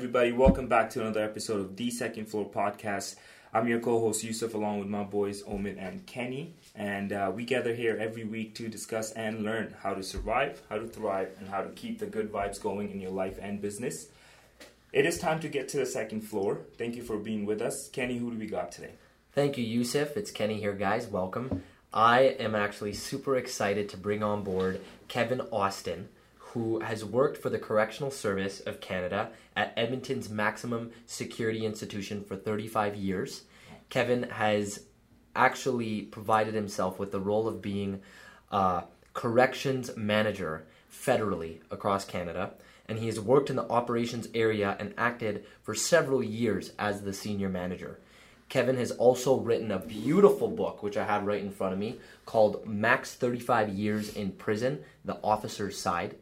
everybody? Welcome back to another episode of the Second Floor Podcast. I'm your co-host Yusuf, along with my boys Omid and Kenny, and uh, we gather here every week to discuss and learn how to survive, how to thrive, and how to keep the good vibes going in your life and business. It is time to get to the second floor. Thank you for being with us, Kenny. Who do we got today? Thank you, Yusuf. It's Kenny here, guys. Welcome. I am actually super excited to bring on board Kevin Austin, who has worked for the Correctional Service of Canada at Edmonton's Maximum Security Institution for 35 years. Kevin has actually provided himself with the role of being a corrections manager federally across Canada, and he has worked in the operations area and acted for several years as the senior manager. Kevin has also written a beautiful book, which I have right in front of me, called Max 35 Years in Prison The Officer's Side.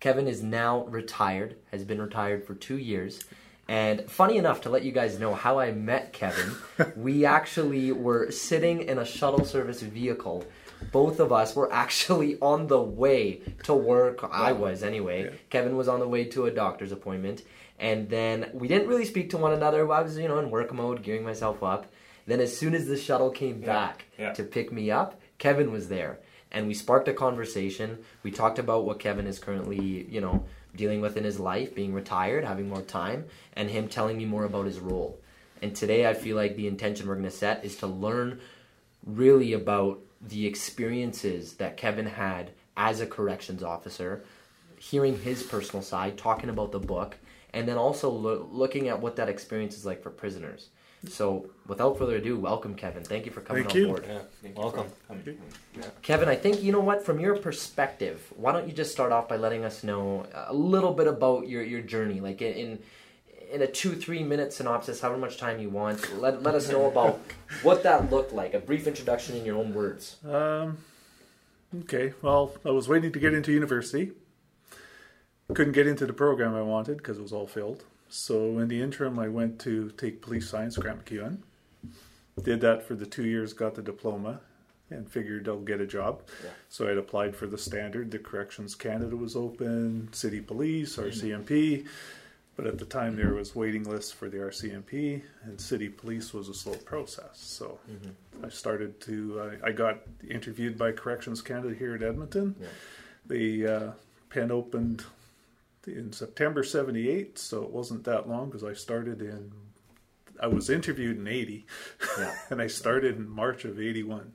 Kevin is now retired, has been retired for two years. And funny enough, to let you guys know how I met Kevin, we actually were sitting in a shuttle service vehicle. Both of us were actually on the way to work. I was anyway. Yeah. Kevin was on the way to a doctor's appointment. And then we didn't really speak to one another. I was, you know, in work mode, gearing myself up. Then as soon as the shuttle came back yeah. to pick me up, Kevin was there. And we sparked a conversation. We talked about what Kevin is currently, you know, dealing with in his life, being retired, having more time, and him telling me more about his role. And today I feel like the intention we're going to set is to learn really about the experiences that Kevin had as a corrections officer, hearing his personal side, talking about the book, and then also lo- looking at what that experience is like for prisoners. So, without further ado, welcome, Kevin. Thank you for coming Thank on you. board. Yeah, thank you Welcome. for. Yeah. Kevin, I think you know what. From your perspective, why don't you just start off by letting us know a little bit about your, your journey, like in in a two three minute synopsis, however much time you want. Let let us know about what that looked like. A brief introduction in your own words. Um, okay, well, I was waiting to get into university. Couldn't get into the program I wanted because it was all filled. So in the interim, I went to take police science, Grant MacEwan. Did that for the two years, got the diploma, and figured I'll get a job. Yeah. So I'd applied for the standard. The Corrections Canada was open, City Police, mm-hmm. RCMP. But at the time, there was waiting lists for the RCMP, and City Police was a slow process. So mm-hmm. I started to. I, I got interviewed by Corrections Canada here at Edmonton. Yeah. The uh, pen opened in September '78, so it wasn't that long because I started in. I was interviewed in '80, Yeah. and I started in March of '81.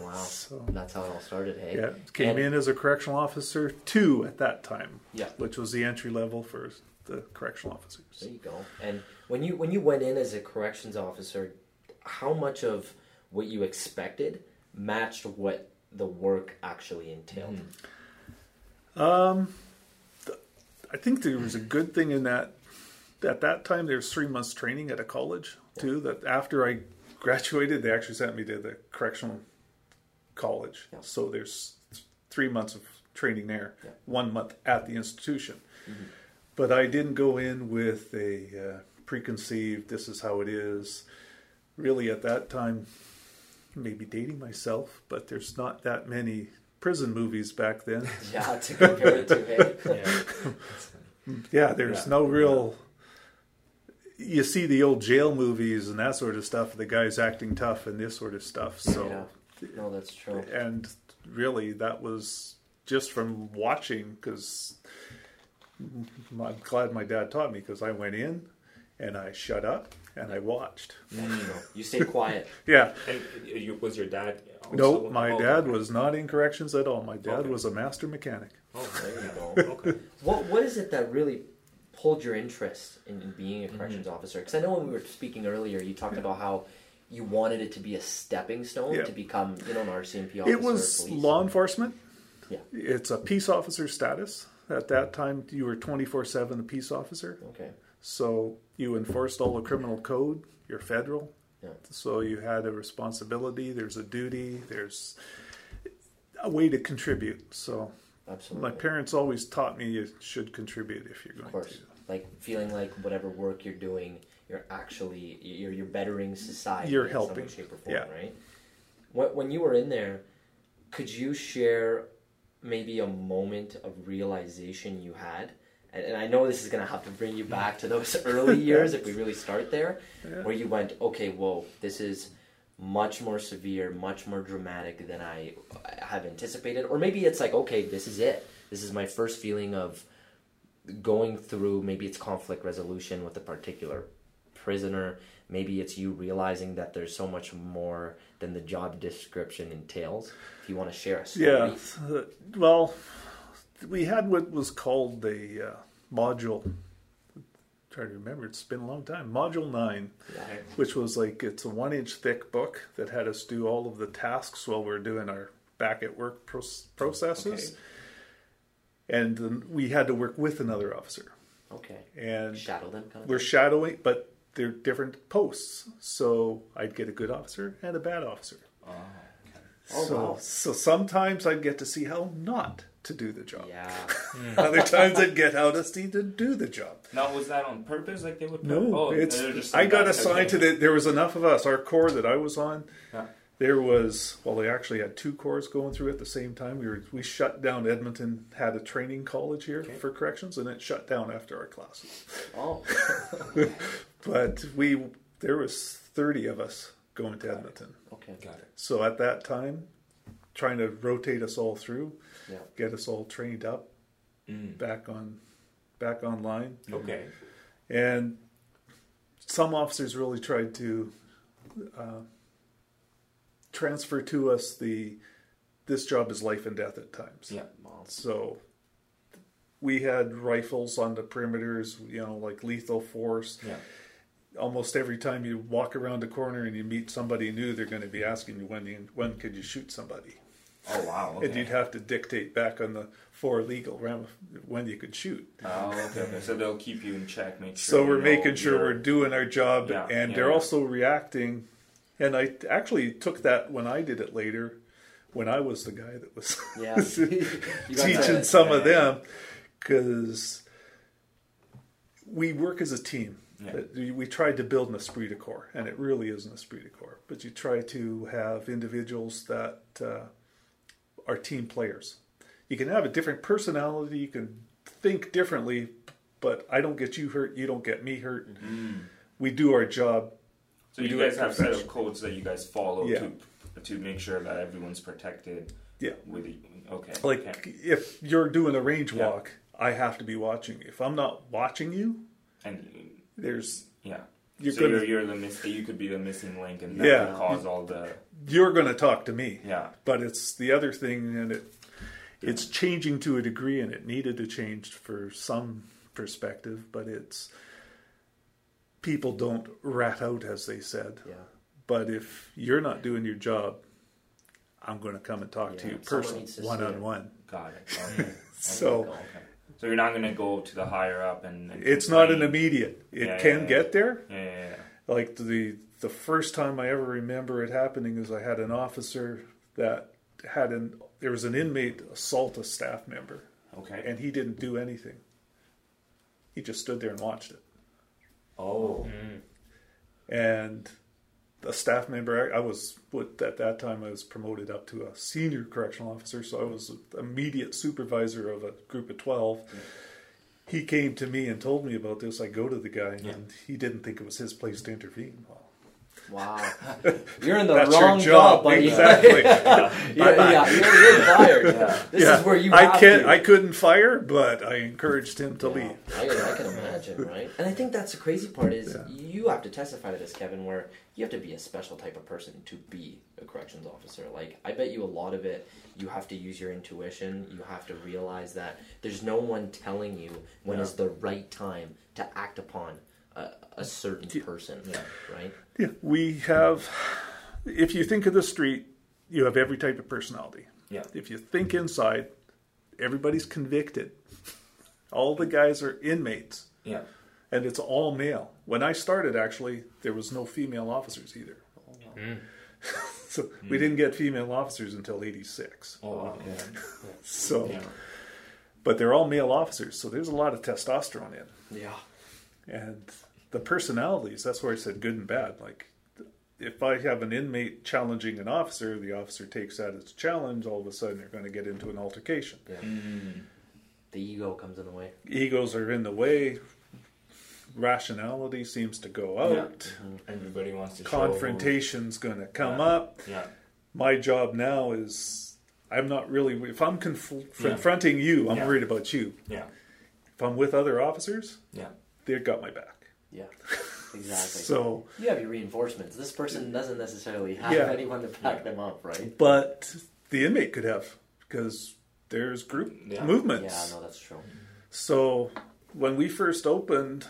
Wow, So that's how it all started. Hey, yeah, came And- in as a correctional officer two at that time, Yeah. which was the entry level for the correctional officers. There you go. And when you when you went in as a corrections officer, how much of what you expected matched what the work actually entailed? Um, th- I think there was a good thing in that. At that time, there was three months training at a college too. That after I graduated, they actually sent me to the correctional college. Yeah. So there's three months of training there, Yeah. one month at the institution. But I didn't go in with a uh, preconceived. This is how it is. Really, at that time, maybe dating myself, but there's not that many prison movies back then. Yeah, to compare it to, hey. Yeah, there's Yeah. no real. You see the old jail movies and that sort of stuff. The guys acting tough and this sort of stuff. So, Yeah. No, that's true. and really, that was just from watching because I'm glad my dad taught me because I went in and I shut up and I watched. You you stay quiet. Yeah, And you, was your dad? Also, no, my oh, dad okay. was not in corrections at all. My dad Okay. was a master mechanic. Oh, there you go. Okay. What What is it that really pulled your interest in, in being a corrections mm-hmm. officer? Because I know when we were speaking earlier, you talked about how you wanted it to be a stepping stone Yeah. to become, you know, an RCMP officer. It was police. law enforcement. Yeah. It's a peace officer status. At that time, you were 24 7 a peace officer. Okay. So you enforced all the criminal code. You're federal. Yeah. So you had a responsibility, there's a duty, there's a way to contribute. So Absolutely. my parents always taught me you should contribute if you're Of going course. to. Like feeling like whatever work you're doing, you're actually you're you're bettering society. You're in helping. some way, shape, or form, Yeah. right? When you were in there, could you share maybe a moment of realization you had and, and I know this is going to have to bring you back to those early years if we really start there, Yeah. where you went, okay, whoa, this is much more severe, much more dramatic than I have anticipated, or maybe it's like, okay, this is it. This is my first feeling of going through. Maybe it's conflict resolution with a particular prisoner. Maybe it's you realizing that there's so much more than the job description entails. If you want to share a story, Yeah. uh, Well, we had what was called the uh, module. trying to remember, it's been a long time. Module nine, which was like it's a one inch thick book that had us do all of the tasks while we are doing our back at work proce- processes. Okay. And then we had to work with another officer. okay, And shadow them kind of. we're shadowing, but they're different posts. So I'd get a good officer and a bad officer. Oh, Oh, so, wow. so sometimes I'd get to see how not to do the job. Yeah, hmm. Other times I'd get how to see to do the job. Now, was that on purpose? Like they would? No, oh, it's. just I got assigned to okay. the. There was enough of us. Our corps that I was on, Yeah. there was. Well, they actually had two corps going through at the same time. We were. We shut down. Edmonton had a training college here Okay. for corrections, and it shut down after our classes. oh, But we there was thirty of us going to Edmonton. okay, Got it. So at that time, trying to rotate us all through, yeah, get us all trained up, Mm. back on, back online. Okay. And some officers really tried to uh, transfer to us the this job is life and death at times. Yeah. Wow. So we had rifles on the perimeters, you know, like lethal force. Yeah. Almost every time you walk around a corner and you meet somebody new, they're going to be asking you when you, when could you shoot somebody, Oh wow. and you'd have to dictate back on the four legal ram when you could shoot. Oh, okay, okay. So they'll keep you in check, make sure. So we're making sure we're doing our job, Yeah, and yeah, they're yeah. also reacting. And I actually took that when I did it later, when I was the guy that was. Teaching some of them, because we work as a team. Yeah. We we tried to build an esprit de corps, and it really is an esprit de corps. But you try to have individuals that uh, are team players. You can have a different personality. You can think differently, but I don't get you hurt. You don't get me hurt. We do our job. So you guys have set of codes that you guys follow Yeah. to to make sure that everyone's protected. Yeah. With the, okay. Like okay. if you're doing a range Yeah. walk, I have to be watching you. If I'm not watching you, and there's yeah. You're so gonna- you're, you're the miss. You could be the missing link, and that Yeah. cause all the you're going to talk to me. yeah. But it's the other thing, and it it's changing to a degree, and it needed to change for some perspective. But it's people don't rat out, as they said. Yeah. But if you're not doing your job, I'm going to come and talk to you personally, needs to see one on one. Got it. Okay. So okay. So you're not going to go to the higher up and. and it's not an immediate. It Yeah, can yeah, yeah. get there. Yeah, yeah, yeah. like the the first time I ever remember it happening is I had an officer that had an there was an inmate assault a staff member Okay. and he didn't do anything. He just stood there and watched it. oh. Mm. And a staff member I, I was at that time I was promoted up to a senior correctional officer, so I was immediate supervisor of a group of twelve. He came to me and told me about this. I go to the guy Yeah. and he didn't think it was his place to intervene. Well, Wow. You're in the That's wrong job, buddy. exactly. yeah, yeah, you're, you're fired. This yeah, is where you I can't. to. I couldn't fire, but I encouraged him to Yeah, leave. I, I can imagine, right? And I think that's the crazy part is Yeah. you have to testify to this, Kevin, where you have to be a special type of person to be a corrections officer. Like, I bet you a lot of it, you have to use your intuition. You have to realize that there's no one telling you when Yeah. is the right time to act upon a, a certain person, right? Yeah, we have. If you think of the street, you have every type of personality. Yeah. If you think inside, everybody's convicted. All the guys are inmates, Yeah. and it's all male. When I started, actually, there was no female officers either. Hmm. so we didn't get female officers until '86. Oh, wow. Yeah. So, Yeah. but they're all male officers, so there's a lot of testosterone in. Yeah. and the personalities that's where i said good and bad like if i have an inmate challenging an officer the officer takes that as a challenge all of a sudden you're going to get into an altercation Yeah. Mm-hmm. The ego comes in the way. Egos are in the way. Rationality seems to go out. Mm-hmm. Everybody wants to Confrontation's going to come Yeah. up. Yeah. My job now is I'm not really. If I'm conf- confronting you, I'm Yeah. worried about you. Yeah. If I'm with other officers, Yeah. they've got my back. Yeah, exactly. So, you have your reinforcements. This person doesn't necessarily have Yeah. anyone to back them up, right? but the inmate could have because there's group Yeah. movements. Yeah, no, that's true. So when we first opened,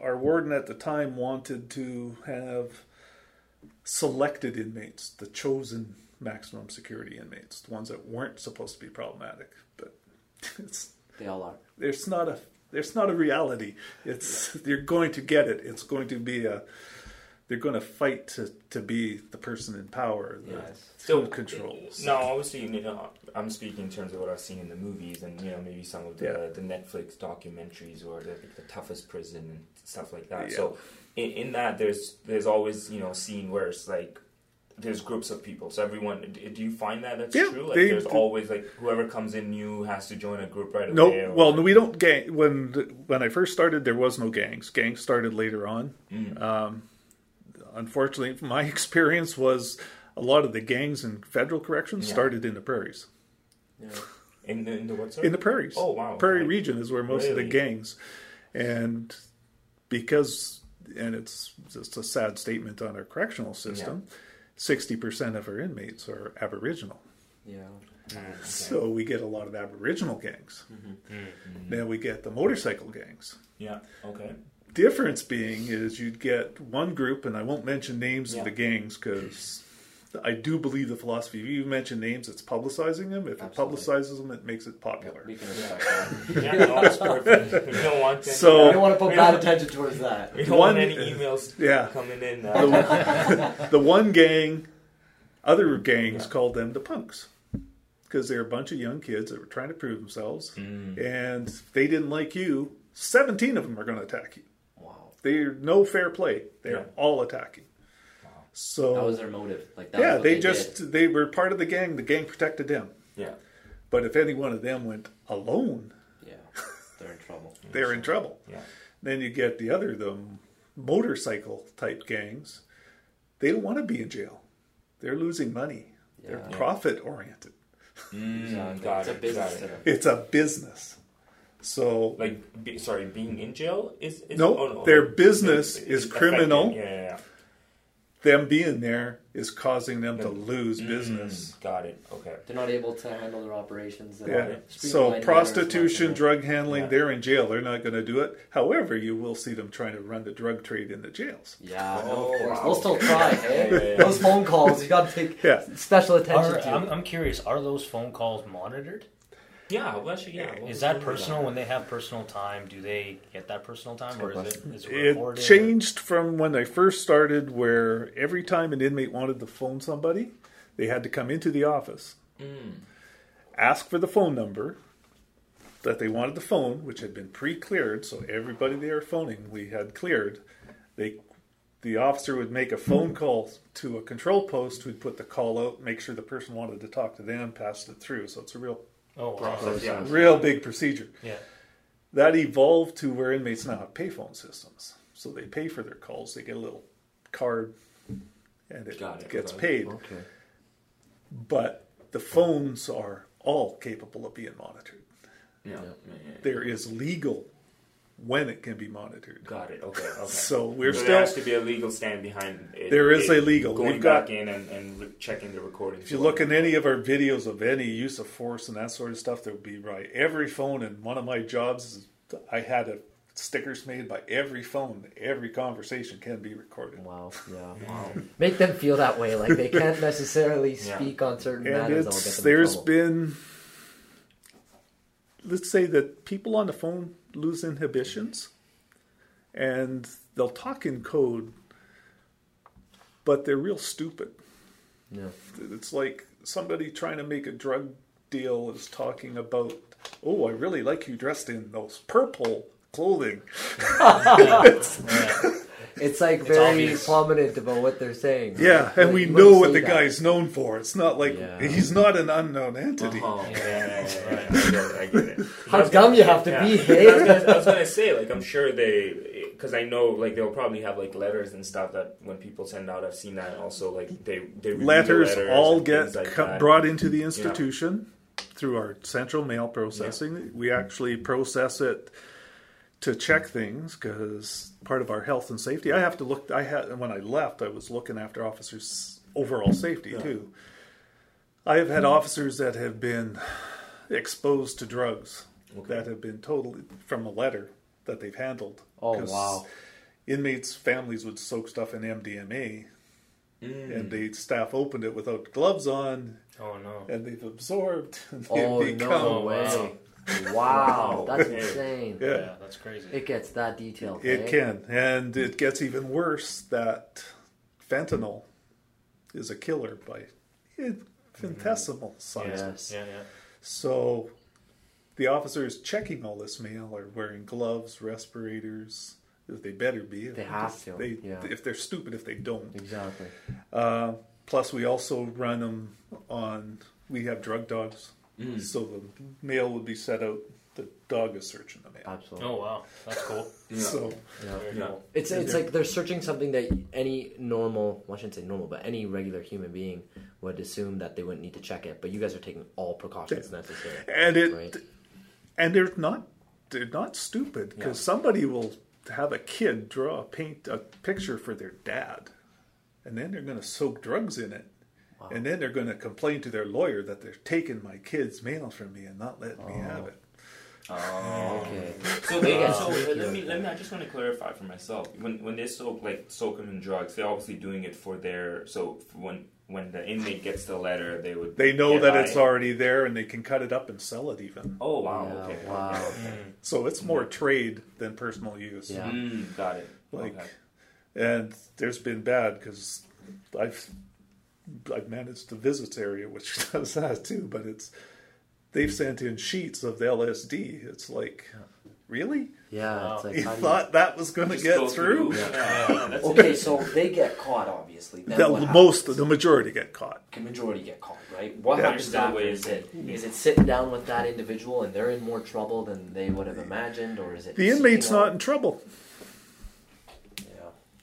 our warden at the time wanted to have selected inmates, the chosen maximum security inmates, the ones that weren't supposed to be problematic. But it's They all are. there's not a there's not a reality. It's you're going to get it. It's going to be a they're going to fight to, to be the person in power, the Yes. So controls. No, obviously, you know, I'm speaking in terms of what I've seen in the movies, and you know, maybe some of the Yeah. the Netflix documentaries or the, the toughest prison and stuff like that. Yeah. So, in, in that, there's there's always you know a scene where it's like there's groups of people. So everyone, do you find that that's Yeah, true? Like, they- there's always like whoever comes in new has to join a group right away. No, or- well, we don't gang. When when I first started, there was no gangs. Gangs started later on. Mm. Um, unfortunately, my experience was a lot of the gangs in federal corrections Yeah. started in the prairies. Yeah. in the in the what? In the prairies. Oh, wow, Prairie region is where most of the gangs, and because and it's just a sad statement on our correctional system. Sixty percent of our inmates are Aboriginal, Yeah. Okay. so we get a lot of Aboriginal gangs. Mm-hmm. Then we get the motorcycle gangs. yeah. Okay. Difference being is you'd get one group, and I won't mention names Yeah. of the gangs because I do believe the philosophy. If you mention names, it's publicizing them. If Absolutely. it publicizes them, it makes it popular. We can. Yeah, no, that's perfect. We don't want to, So- I don't want to put bad attention towards that. We don't One- want any emails Yeah. coming in. Uh, The one gang, other gangs Yeah. called them the punks because they're a bunch of young kids that were trying to prove themselves, Mm. and if they didn't like you. Seventeen of them are going to attack you. Wow. They're no fair play. They're Yeah. all attacking. So That was their motive. Like that yeah, they, they just did. they were part of the gang. The gang protected them. yeah. But if any one of them went alone, Yeah. They're in trouble. they're in trouble. Yeah. Then you get the other, the motorcycle type gangs. They don't want to be in jail. They're losing money. Yeah. They're Yeah. profit oriented. Mm, Exactly. it's a business it. It's a business. So Like, be, sorry, being in jail is, is No, oh, their business it's is criminal. Yeah, yeah, yeah. them being there is causing them to lose Mm, business. Got it. Okay. They're not able to handle their operations. Yeah. streamlined So prostitution, drug handling, Yeah. they're in jail. They're not going to do it. However, you will see them trying to run the drug trade in the jails. Yeah, Oh, of course. wow. They'll still try. Hey, Yeah, yeah. those phone calls you got to take Yeah. special attention Are, to. I'm, I'm curious. Are those phone calls monitored? Yeah. Well, actually, yeah. Is that personal when they have personal time? Do they get that personal time, or is it is it It changed from when I first started, where every time an inmate wanted to phone somebody, they had to come into the office, Mm. ask for the phone number that they wanted the phone, which had been pre-cleared. So everybody they were phoning, we had cleared. They, the officer would make a phone call to a control post, who'd put the call out, make sure the person wanted to talk to them, passed it through. So it's a real, Oh, wow. Process, yeah. real big procedure. Yeah. that evolved to where inmates now have payphone systems. So they pay for their calls. They get a little card, and it, it, gets got it. paid. okay. But the phones are all capable of being monitored. Yeah. yeah, yeah, yeah. There is legal when it can be monitored. Got it. Okay. Okay. So we're So still. there has to be a legal stand behind it. There is it a legal. going We've got- back in and, and re- checking the recording. If you look in any of our videos of any use of force and that sort of stuff, there will be right. Every phone, and one of my jobs I had a stickers made by every phone. Every conversation can be recorded. Wow. Yeah. Wow. Make them feel that way, like they can't necessarily Yeah. speak on certain and matters. that'll it's get them there's trouble. been let's say that people on the phone lose inhibitions and they'll talk in code but they're real stupid. Yeah. it's like somebody trying to make a drug deal is talking about oh i really like you dressed in those purple clothing. It's It's like It's very obvious. prominent about what they're saying. Yeah, and Like, we know what the that. guy's known for. It's not like Yeah. he's not an unknown entity. Oh, yeah, yeah, yeah, yeah, I get it. I get it. How dumb you have to Yeah. be, I was, hey? gonna, I was gonna say, like, I'm sure they, because I know, like, they'll probably have like letters and stuff that when people send out, I've seen that. Also, like, they they review the Letters, all get like co- brought into the institution through our central mail processing. We actually process it to check things because part of our health and safety. I have to look. I had when I left, I was looking after officers' overall safety Yeah. too. I have had officers that have been exposed to drugs Okay. that have been totally from a letter that they've handled. Oh wow! Inmates' families would soak stuff in MDMA, Mm. and the staff opened it without gloves on, Oh no. and they've absorbed. And Oh become, no way! Wow, Wow. that's insane. Yeah. Yeah, that's crazy. It gets that detailed. It eh? can, and it gets even worse. That fentanyl is a killer by infinitesimal sizes. Yes. yeah, yeah. So the officers checking all this mail are wearing gloves, respirators. They better be. They have to, They, yeah. If they're stupid, if they don't. Exactly. Uh, plus, we also run them on. We have drug dogs, Mm. so the mail would be set out. The dog is searching the mail. Absolutely. Oh wow, that's cool. Yeah. So Yeah. Very Yeah. It's it's like they're searching something that any normal, well, I shouldn't say normal, but any regular human being would assume that they wouldn't need to check it. But you guys are taking all precautions necessary. and it Right. and they're not they're not stupid because Yeah. somebody will have a kid draw a paint a picture for their dad, and then they're going to soak drugs in it. Wow. And then they're going to complain to their lawyer that they're taking my kid's mail from me and not letting me have it. Oh. Okay. So they Wow. so uh, let me let me I just want to clarify for myself when when they soak like soak them in drugs they're obviously doing it for their so when when the inmate gets the letter they would They know that high. it's already there and they can cut it up and sell it even. oh wow Yeah, okay wow. So it's more trade than personal use. Yeah. Mm, got it Like, okay. and there's been bad because I've I've managed the visits area, which does that too. But it's they've sent in sheets of the LSD. It's like, really? Yeah. It's Wow. like You how do you- thought that was going to get go through? Yeah, yeah, that's Okay, so they get caught, obviously. Then The, most, happens? the majority get caught. The majority get caught, right? What Yeah. happens There's still after? Is it is it sitting down with that individual and they're in more trouble than they would have imagined, or is it The seeking inmate's not in trouble Yeah,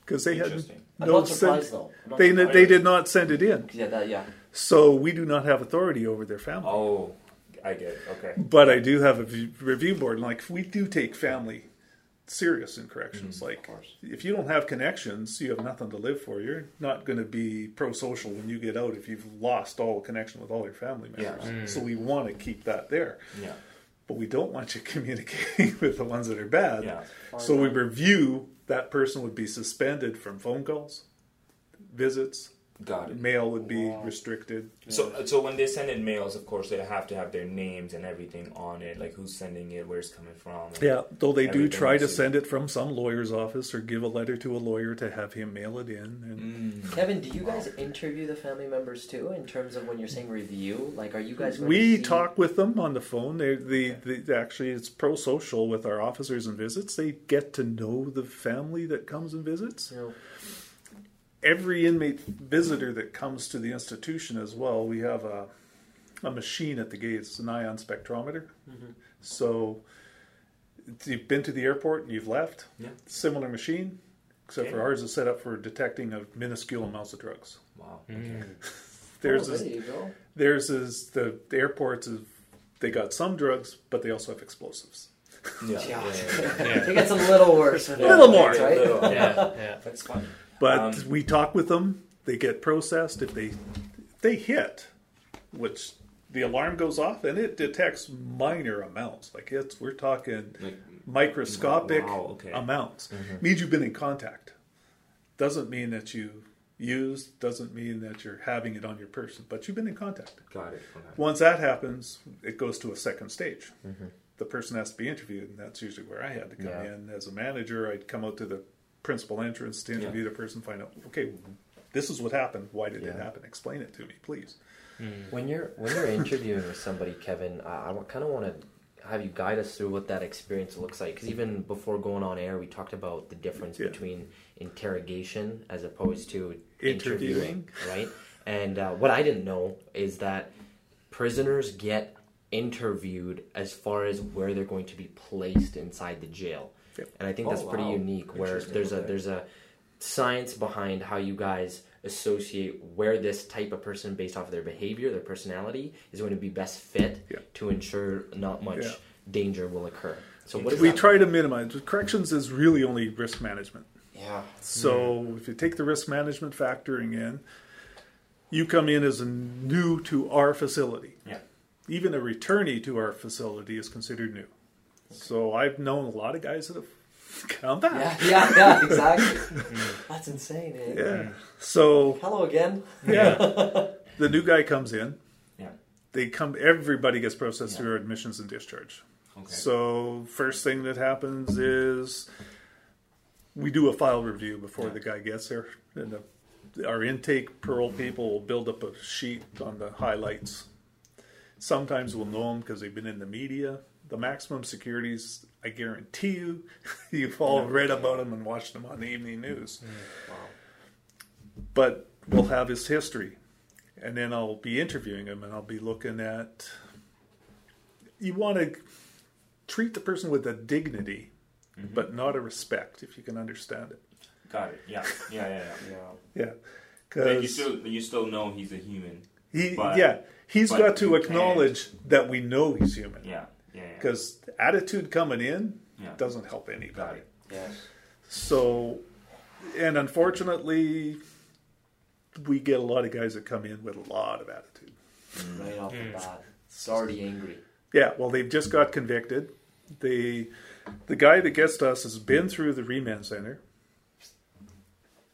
because they had Interesting. I'm no not surprised send, though. I'm not they surprised. they did not send it in, Yeah, that yeah. so we do not have authority over their family. oh I get it okay But I do have a review board, and like we do take family serious in corrections. Mm-hmm, like course. if you don't have connections, you have nothing to live for. You're not going to be pro-social when you get out if you've lost all connection with all your family members. Yeah. members. Mm. So we want to keep that there, yeah but we don't want you communicating with the ones that are bad. yeah So we review that person would be suspended from phone calls, visits, got it mail would be restricted. So, so when they send in mails, of course, they have to have their names and everything on it, like who's sending it, where it's coming from. Yeah, though they do try to send it from some lawyer's office or give a letter to a lawyer to have him mail it in. And Mm. Kevin, do you guys interview the family members too in terms of when you're saying review? Like, are you guys going we to see... talk with them on the phone. They, the, the actually it's pro social with our officers and visits. They get to know the family that comes and visits. You know, Every inmate visitor that comes to the institution as well, we have a a machine at the gates, It's an ion spectrometer. Mm-hmm. So you've been to the airport and you've left. Yeah. Similar machine, except for ours is set up for detecting of minuscule amounts of drugs. Wow. Mm. There's oh, this, there you go. Theirs is the, the airports is they got some drugs, but they also have explosives. Yeah. Yeah. yeah, yeah, yeah. It gets a little worse. A little more. right? Little- Yeah, yeah. That's fun. But Um, we talk with them. They get processed. If they if they hit, which the alarm goes off and it detects minor amounts. Like it's we're talking Like, microscopic Wow, okay. Mm-hmm. amounts. Means you've been in contact. Doesn't mean that you used. Doesn't mean that you're having it on your person. But you've been in contact. got it. Okay. Once that happens, it goes to a second stage. Mm-hmm. The person has to be interviewed, and that's usually where I had to come Yeah. in as a manager. I'd come out to the principal entrance to interview the person, find out, okay, this is what happened. Why did it happen? Explain it to me, please. When you're when you're interviewing with somebody, Kevin, uh, I kind of want to have you guide us through what that experience looks like. Because even before going on air, we talked about the difference Yeah. between interrogation as opposed to Interviewing. interviewing, right? And uh, what I didn't know is that prisoners get interviewed as far as where they're going to be placed inside the jail. Yep. And I think Oh, that's pretty wow. unique. Where Interesting. there's a there's a science behind how you guys associate where this type of person, based off of their behavior, their personality, is going to be best fit Yeah. to ensure not much Yeah. danger will occur. So what is we that? try to minimize. Corrections is really only risk management. Yeah. So hmm. if you take the risk management factoring in, you come in as a new to our facility. Yeah. Even a returnee to our facility is considered new. So I've known a lot of guys that have come back. Yeah, yeah, yeah, exactly. That's insane, eh? Yeah. So Hello again. yeah, the new guy comes in. Yeah. They come. Everybody gets processed Yeah. through admissions and discharge. Okay. So first thing that happens is we do a file review before Yeah. the guy gets there, and the, our intake parole people will build up a sheet on the highlights. Sometimes we'll know them because they've been in the media. The maximum securities, I guarantee you, you've all read about them and watched them on the evening mm-hmm. news. Mm-hmm. Wow. But we'll have his history, and then I'll be interviewing him, and I'll be looking at. You want to treat the person with a dignity, mm-hmm. but not a respect, if you can understand it. Got it. Yeah. Yeah. Yeah. yeah. Yeah. Yeah, But you because still you still know he's a human. he, but- yeah, he's but got to you acknowledge that we know he's human. Yeah. Yeah. yeah. Because attitude coming in Yeah. doesn't help anybody. it. Yeah. So, and unfortunately, we get a lot of guys that come in with a lot of attitude. Mm-hmm. Right off the mm. bat. It's already angry. Yeah, well, they've just got convicted. They, the guy that gets to us has been through the remand center.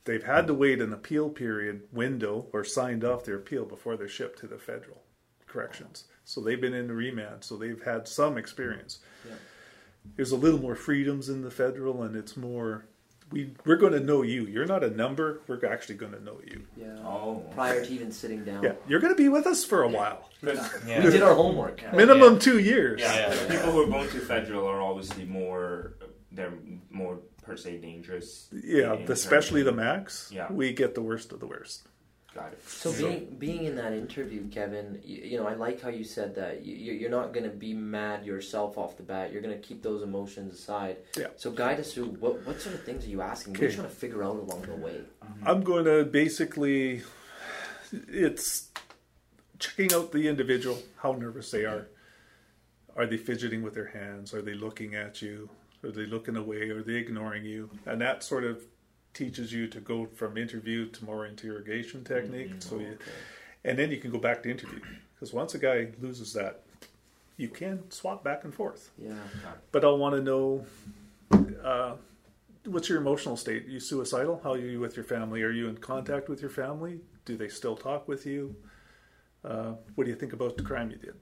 They've had to wait an appeal period window or signed off their appeal before they're shipped to the federal corrections. So they've been in the remand, so they've had some experience. Yeah. There's a little more freedoms in the federal, and it's more. We we're going to know you. You're not a number. We're actually going to know you. Yeah. Oh. Prior to even sitting down. Yeah, you're going to be with us for a while, Because Yeah. We did our homework. minimum two years. yeah, Yeah. the people who are going to federal are obviously more. They're more per se dangerous. Yeah, especially the max. Yeah. we get the worst of the worst. Of- Got it. So being being in that interview, Kevin, you, you know, I like how you said that you, you- you're not going to be mad yourself off the bat. You're going to keep those emotions aside. Yeah. So guide us through what what sort of things are you asking? What are you Okay. trying to figure out along the way? Mm-hmm. I'm going to basically, it's checking out the individual, how nervous they are. Are they fidgeting with their hands? Are they looking at you? Are they looking away? Are they ignoring you? And that sort of teaches you to go from interview to more interrogation technique. So you, and then you can go back to interview because once a guy loses that, you can swap back and forth. Yeah. But I'll want to know uh, what's your emotional state? Are you suicidal? How are you with your family? Are you in contact with your family? Do they still talk with you? Uh, what do you think about the crime you did?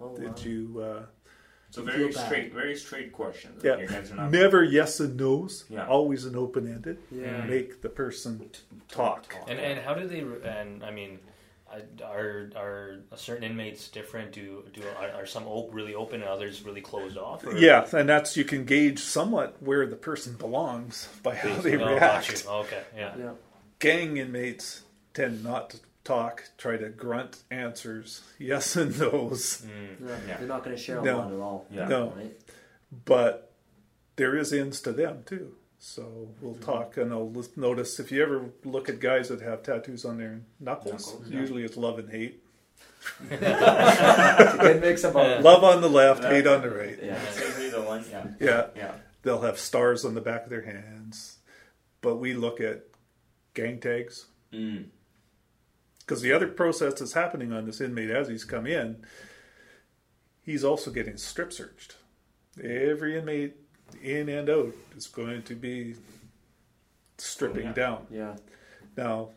Oh, wow. Did you uh, So You very straight, very straight questions. Yeah. Your guys are not never yes and no's? Yeah. Always an open ended. Yeah. Make the person talk. And and how do they? And I mean, are are certain inmates different? Do do are, are some op- really open and others really closed off? Or? Yeah, and that's you can gauge somewhat where the person belongs by how they Oh, react. you. Okay. Yeah. Yeah. Gang inmates tend not to talk, try to grunt answers, yes and no's. Mm. Yeah. Yeah. They're not going to share a No. lot at all. Yeah. No. Right? but there is ends to them too. So we'll talk, and I'll notice if you ever look at guys that have tattoos on their knuckles. Knuckles, yeah. usually it's love and hate. It's a good mix of both. Love on the left, hate on the right. Yeah. Usually the one, yeah, Yeah, yeah. they'll have stars on the back of their hands, but we look at gang tags Mm. Because the other process that's happening on this inmate as he's come in, he's also getting strip searched. Every inmate in and out is going to be stripping Oh, yeah. down. Yeah. Now,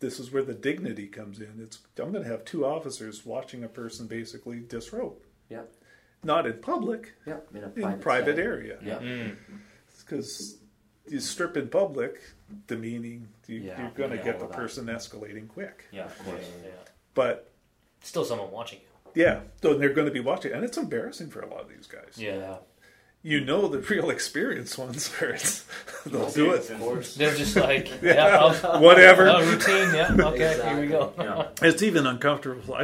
this is where the dignity comes in. It's I'm going to have two officers watching a person basically disrobe, Yeah. not in public, Yeah. In a in private, private setting. area, Yeah. Mm. because you strip in public, demeaning, you, Yeah, you're going to yeah, get the of that. person escalating quick. Yeah, of course. Yeah. But Still someone watching you. Yeah, so they're going to be watching, and it's embarrassing for a lot of these guys. Yeah. You know the real experienced ones where it's they'll do it. Of course. They're just like, yeah, I'll- oh, Whatever. oh, routine, yeah, okay, here we go. Yeah. It's even uncomfortable.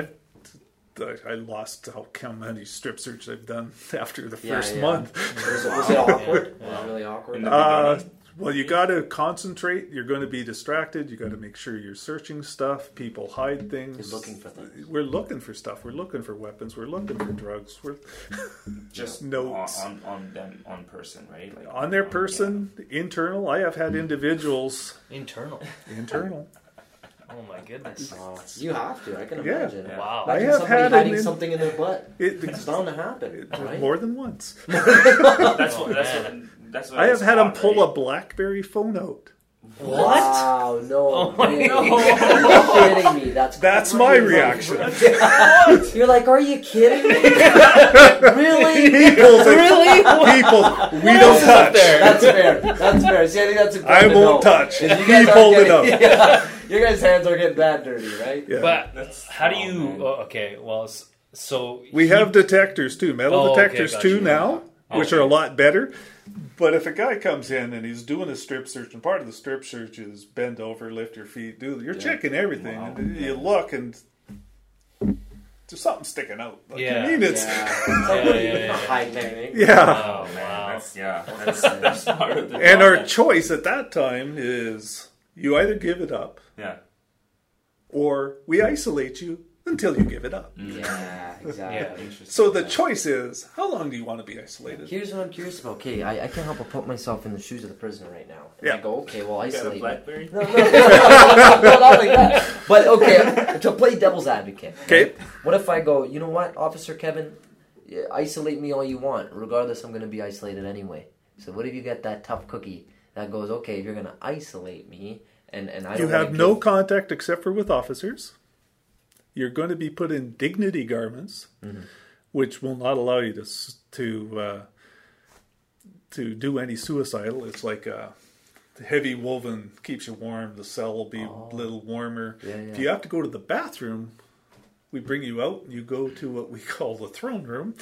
I I lost how how many strip searches I've done after the Yeah, first yeah. month. Was it, was it awkward? Yeah. Was it really awkward? Uh, well, you got to concentrate. You're going to be distracted. You got to make sure you're searching stuff. People hide things. You're looking for things. We're looking for stuff. We're looking for weapons. We're looking for drugs. We're just notes. on, on, on them on person, right? Like, on their person, internal. I have had individuals Internal. internal. Oh my goodness. Wow. You have to. I can Yeah. imagine. Yeah. Wow. I Imagine have somebody had hiding in- something in their butt. It, It's bound to happen, it- right? more than once. That's what. That's what. That's what I have had them pull right? a BlackBerry phone out. What? Wow, no Oh my way. God. You're kidding me. That's That's my crazy. reaction. You're like, are you kidding me? really? People, really? people, we don't touch. That's fair. That's fair. See, I think that's I important to won't know. touch. Is you He aren't pulled it getting- out. Yeah. Your guys' hands are getting that dirty, right? Yeah. But That's- how do oh, you? man. Oh, okay, well, so We he- have detectors too, metal Oh, detectors got too you. now, oh, which are a lot better. But if a guy comes in and he's doing a strip search, and part of the strip search is bend over, lift your feet, do you're checking everything, Wow. and you look and there's something sticking out. Like, Yeah. you mean it's Yeah. yeah. It's Yeah, what are you, yeah, yeah. high technique? Oh Oh man, wow. that's yeah. That's, that's part of the. And our choice at that time is you either give it up yeah. or we isolate you until you give it up. Yeah, exactly. Yeah. So the choice is how long do you want to be isolated? Here's what I'm curious about. Okay, I, I can't help but put myself in the shoes of the prisoner right now. And I Yeah. go, okay, well, You got a isolate me. BlackBerry? No, no, no, no, no, no, not like that. But okay, to play devil's advocate. Okay. What if I go, you know what, Officer Kevin, isolate me all you want. Regardless, I'm going to be isolated anyway. So what if you get that tough cookie that goes, okay, if you're going to isolate me, and and I You have no give- contact except for with officers. You're going to be put in dignity garments, Mm-hmm. which will not allow you to to uh, to do any suicidal. It's like a heavy woven keeps you warm. The cell will be a little warmer. Oh. Yeah, yeah. If you have to go to the bathroom, we bring you out and you go to what we call the throne room,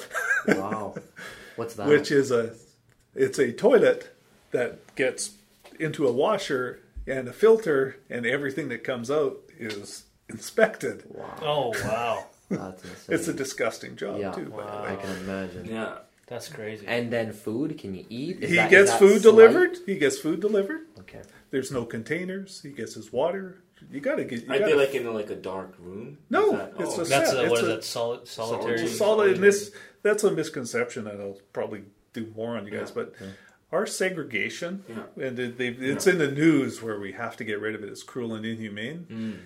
Wow, what's that? which is a it's a toilet that gets into a washer and a filter, and everything that comes out is inspected. wow, Oh wow, that's insane. It's a disgusting job Yeah. too. by the Wow. way. I can imagine. Yeah. that's crazy. And then food, can you eat? Is He that- is gets food slight? delivered. He gets food delivered. Okay. There's no containers. He gets his water. You gotta get. You I'd gotta, be like in like a dark room. No, that- it's oh, a That's set. a, It's what is a- that? Solid, solitary. It's solid, and this that's a misconception, and I'll probably do more on you guys. Yeah. But our segregation, Yeah. and it, they, it's in the news where we have to get rid of it. It's cruel and inhumane. Mm.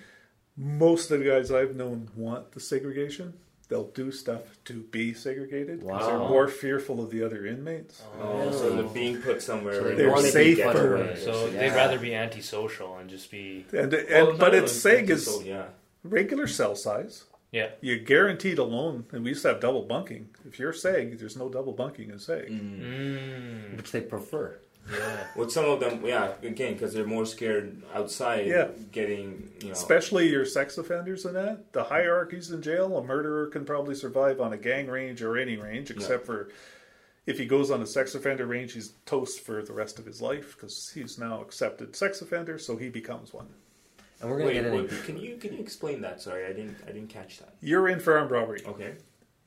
Most of the guys I've known want the segregation. They'll do stuff to be segregated because they're more fearful of the other inmates. Oh, so they're being put somewhere. So where they They're wanna be safer. away. So Yeah. they'd rather be antisocial and just be And, and Well, but it's seg is yeah. regular cell size. Yeah. You're guaranteed loan, and we used to have double bunking. If you're seg, there's no double bunking in seg. Mm, Which they prefer. yeah. With some of them, yeah, again, because they're more scared outside. Yeah. Getting you know. Especially your sex offenders and that. The hierarchies in jail, a murderer can probably survive on a gang range or any range, except for if he goes on a sex offender range, he's toast for the rest of his life because he's now accepted sex offender, so he becomes one. And we're gonna Wait, get into wait, can you can you explain that? Sorry, I didn't I didn't catch that. You're in for armed robbery. Okay.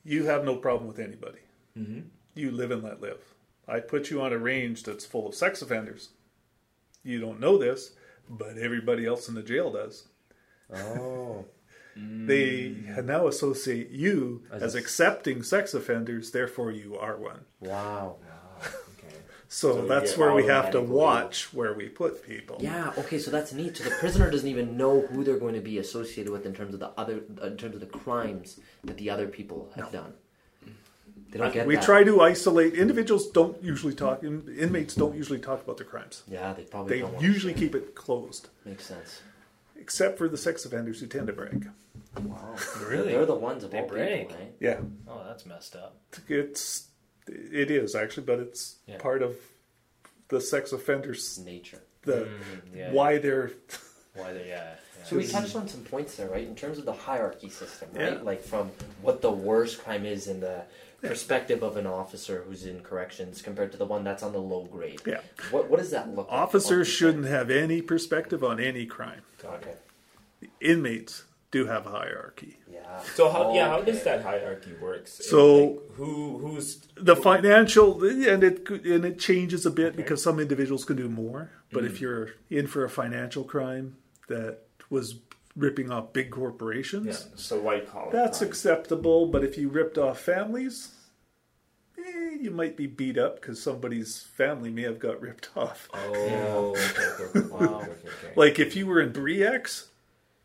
You have no problem with anybody. Mm-hmm. You live and let live. I put you on a range that's full of sex offenders. You don't know this, but everybody else in the jail does. Oh. They now associate you As as, a- accepting sex offenders, therefore you are one. Wow. Okay. So, So that's where we have to watch where we put people. Yeah. Okay. So that's neat. So the prisoner doesn't even know who they're going to be associated with in terms of the other, in terms of the crimes that the other people have done. They don't get We that. try to isolate individuals. Don't usually talk. in- Inmates don't usually talk about their crimes. Yeah, they probably They don't. usually keep it closed, Makes sense. except for the sex offenders who tend to brag. Wow. Really? They're the ones of They all break. people, right? Yeah, Oh, that's messed up. it's it is actually, but it's Yeah. part of the sex offenders. Nature. The Mm, yeah. why they're why they yeah. yeah. So we touched on some points there, right? In terms of the hierarchy system, right? Yeah. Like from what the worst crime is in the perspective of an officer who's in corrections compared to the one that's on the low grade. Yeah. What what does that look like? Officers shouldn't have any perspective on any crime. Okay. Inmates do have a hierarchy. Yeah. So how yeah how does that hierarchy works? So- Like, who who's The financial and it and it changes a bit because some individuals can do more. But if you're in for a financial crime that was ripping off big corporations, yeah so white collar that's crime. acceptable. But if you ripped off families, eh, you might be beat up because somebody's family may have got ripped off. oh okay, okay, okay, Wow. okay, okay, okay. Like if you were in Bre-X,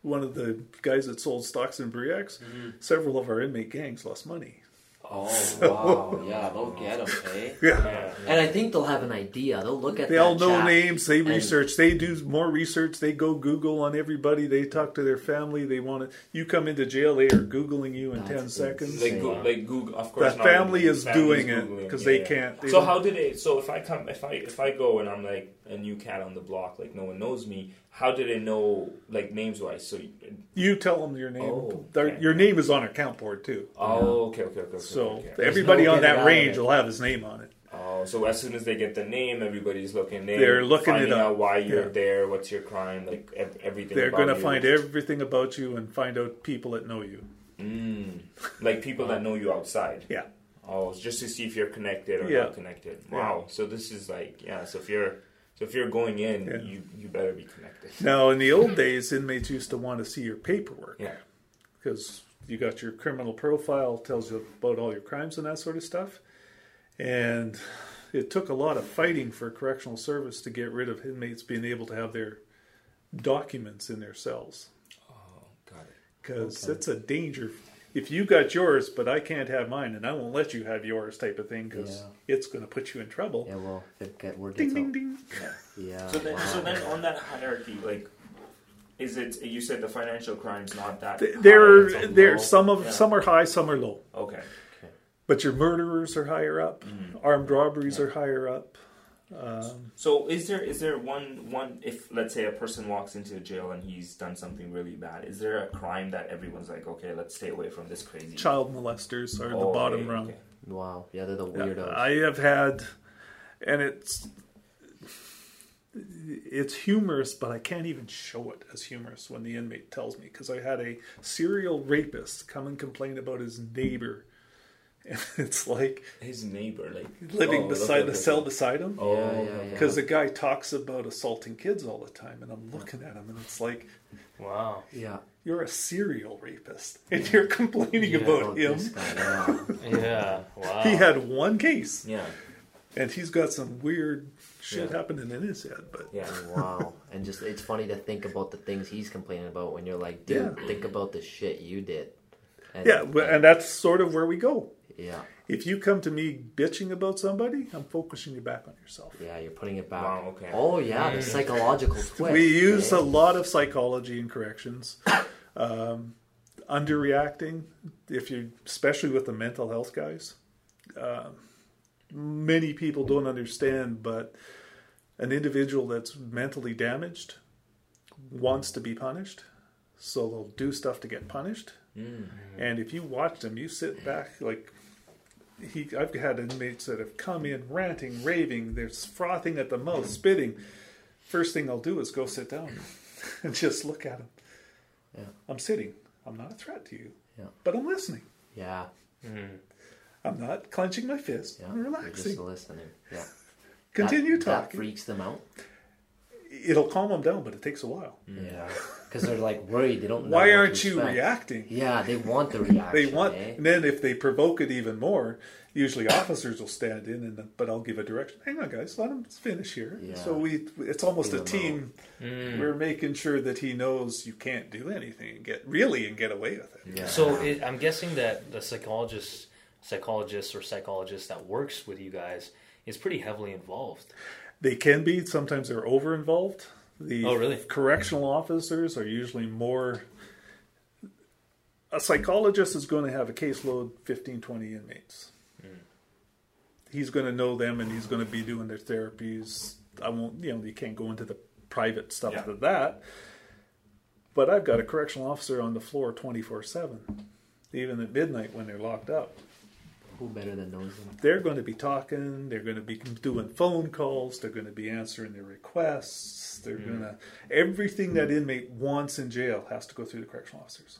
one of the guys that sold stocks in Bre-X, several of our inmate gangs lost money. Oh wow. Yeah, they'll get them, eh? Yeah. Yeah. And I think they'll have an idea. They'll look at They that all know chat. names. They and- research. They do more research. They go Google on everybody. They talk to their family. They want to. You come into jail, they are googling you in That's ten seconds. They, go, like Google, of course. The not family is family's doing it because yeah, they yeah. can't. They So don't- how did they? So if I come, if I if I go and I'm like a new cat on the block, like no one knows me. How do they know like names wise? So, you- you tell them your name? Oh, okay. Your name is on a count board too. oh, okay, okay, okay. okay So okay. everybody no on that range will have his name on it. Oh, so as soon as they get the name, everybody's looking. Name, They're looking it up. out why you're Yeah. there, what's your crime, like ev- everything. They're going to find everything about you and find out people that know you. Mm, like people that know you outside. Yeah. Oh, just to see if you're connected or Yeah. not connected. Wow. So this is like yeah. So if you're so if you're going in, Yeah. you you better be connected. Now, in the old days, inmates used to want to see your paperwork. Yeah. because you got your criminal profile tells you about all your crimes and that sort of stuff and it took a lot of fighting for correctional service to get rid of inmates being able to have their documents in their cells Oh, got it. because it's a danger if you got yours but i can't have mine and i won't let you have yours type of thing because Yeah. it's going to put you in trouble Yeah, well, it get word ding ding ding Yeah. So then, wow. so then on that hierarchy, like, is it? You said the financial crime's not that. high, there it's a there some of yeah. some are high some are low Okay. but your murderers are higher up Mm. armed robberies are higher up So is there is there one one if let's say a person walks into a jail and he's done something really bad, is there a crime that everyone's like, okay, let's stay away from this crazy child molesters are the Oh, bottom okay, rung okay. Wow. Yeah, they're the Yeah, weirdos. I have had, and it's it's humorous, but I can't even show it as humorous when the inmate tells me because I had a serial rapist come and complain about his neighbor, and it's like His neighbor, like living Oh, beside the cell beside him. Oh, Yeah, yeah, yeah. Because the guy talks about assaulting kids all the time, and I'm looking at him, and it's like Wow. yeah. you're a serial rapist, and you're complaining Yeah, about him. guy, yeah. Yeah. Wow. He had one case, yeah, and he's got some weird shit Yeah. happening in his head. But yeah. wow. And just it's funny to think about the things he's complaining about when you're like, dude, Yeah. think about the shit you did. And, yeah, but- and that's sort of where we go. yeah, If you come to me bitching about somebody, I'm focusing you back on yourself. yeah, you're putting it back. Wow, okay. Oh yeah, the psychological twist. We use eh? a lot of psychology in corrections. Um, underreacting, if you, especially with the mental health guys, um, many people don't understand. But an individual that's mentally damaged wants to be punished, so they'll do stuff to get punished. Mm. And if you watch them, you sit back like he. I've had inmates that have come in ranting, raving, they're frothing at the mouth, spitting. First thing I'll do is go sit down and just look at them. Yeah. I'm sitting. I'm not a threat to you, Yeah. but I'm listening. Yeah, mm. I'm not clenching my fist. yeah. I'm You're relaxing. just listening. Yeah. Continue that, That talking. freaks them out. It'll calm them down, but it takes a while. Yeah, because they're like worried. They don't. know Why aren't you expect. reacting? Yeah, they want the reaction. They want, eh? and then if they provoke it even more, usually officers will stand in, and but I'll give a direction. Hang on, guys, let him finish here. Yeah. So we, it's almost Leave a him team. We're making sure that he knows you can't do anything and get really and get away with it. Yeah. So it, I'm guessing that the psychologist, psychologist or psychologist that works with you guys is pretty heavily involved. They can be sometimes they're over involved. The Oh, really? correctional officers are usually more. A psychologist is going to have a caseload 15, 20 inmates. Hmm. He's going to know them and he's going to be doing their therapies. I won't, you know, you can't go into the private stuff Yeah. of that. But I've got a correctional officer on the floor 24 7, even at midnight when they're locked up. Who better than knows them? They're going to be talking, they're going to be doing phone calls, they're going to be answering their requests, they're going to. Everything that inmate wants in jail has to go through the correctional officers.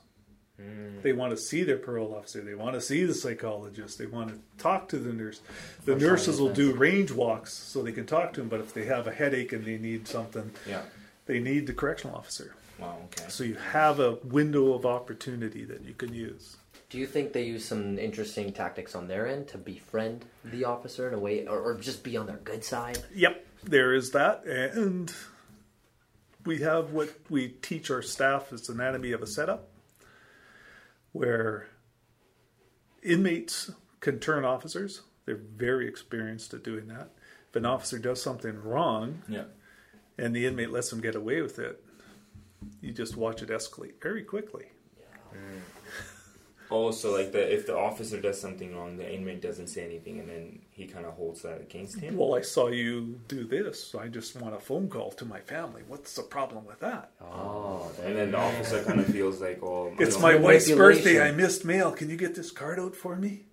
They want to see their parole officer. They want to see the psychologist. They want to talk to the nurse. The For nurses will do range walks so they can talk to them. But if they have a headache and they need something, Yeah. they need the correctional officer. Wow. Okay. So you have a window of opportunity that you can use. Do you think they use some interesting tactics on their end to befriend the officer in a way, or, or just be on their good side? Yep, there is that, and we have what we teach our staff is anatomy of a setup, where inmates can turn officers. They're very experienced at doing that. If an officer does something wrong Yeah. and the inmate lets them get away with it, you just watch it escalate very quickly. Mm. Oh, so like the if the officer does something wrong, the inmate doesn't say anything, and then he kind of holds that against him. Well, I saw you do this. I just want a phone call to my family. What's the problem with that? Oh, And then the officer kind of feels like, oh, you It's know, my wife's birthday. I missed mail. Can you get this card out for me?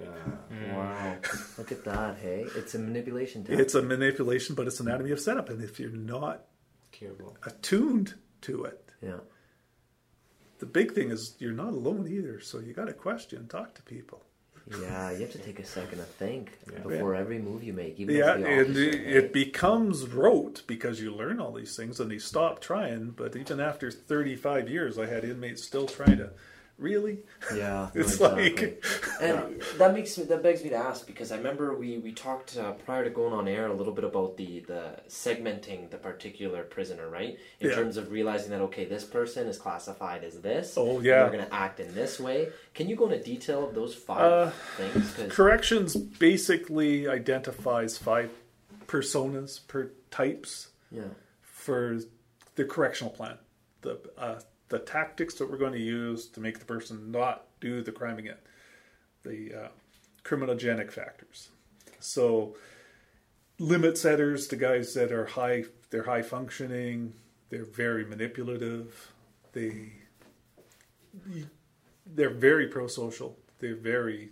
Yeah. Hmm. wow! Look at that. Hey, it's a manipulation tactic. It's a manipulation, but it's anatomy of setup. And if you're not Careful. attuned to it, yeah. The big thing is you're not alone either. So you got to question, talk to people. Yeah, you have to take a second to think Yeah. before every move you make. Even Yeah, the and it, it becomes rote because you learn all these things and they stop trying. But even after 35 years, I had inmates still trying to. Really? Yeah, It's exactly. like- and that makes me that begs me to ask because I remember we we talked uh, prior to going on air a little bit about the the segmenting the particular prisoner, right? In Yeah. terms of realizing that okay, this person is classified as this. Oh, yeah. they're going to act in this way. Can you go into detail of those five Uh, things? 'Cause- Corrections basically identifies five personas per types yeah, for the correctional plan. The uh, the tactics that we're going to use to make the person not do the crime again. The uh, criminogenic factors. So limit setters, the guys that are high, they're high functioning, they're very manipulative, they they're very pro-social. They're very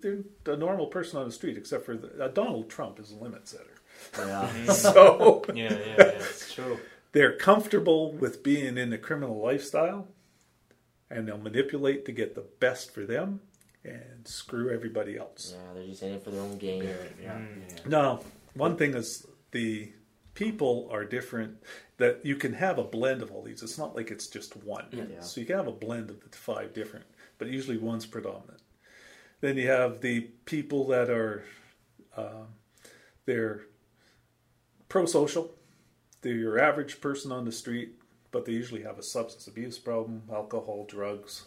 they're a normal person on the street, except for the, uh, Donald Trump is a limit setter. yeah, So Yeah, yeah, yeah. it's true. They're comfortable with being in the criminal lifestyle and they'll manipulate to get the best for them and screw everybody else. Yeah, they're just in it for their own gain. Yeah. yeah. Now, one thing is the people are different that you can have a blend of all these. It's not like it's just one. Yeah. So you can have a blend of the five different, but usually one's predominant. Then you have the people that are um, they're pro-social. They're your average person on the street, but they usually have a substance abuse problem, alcohol, drugs,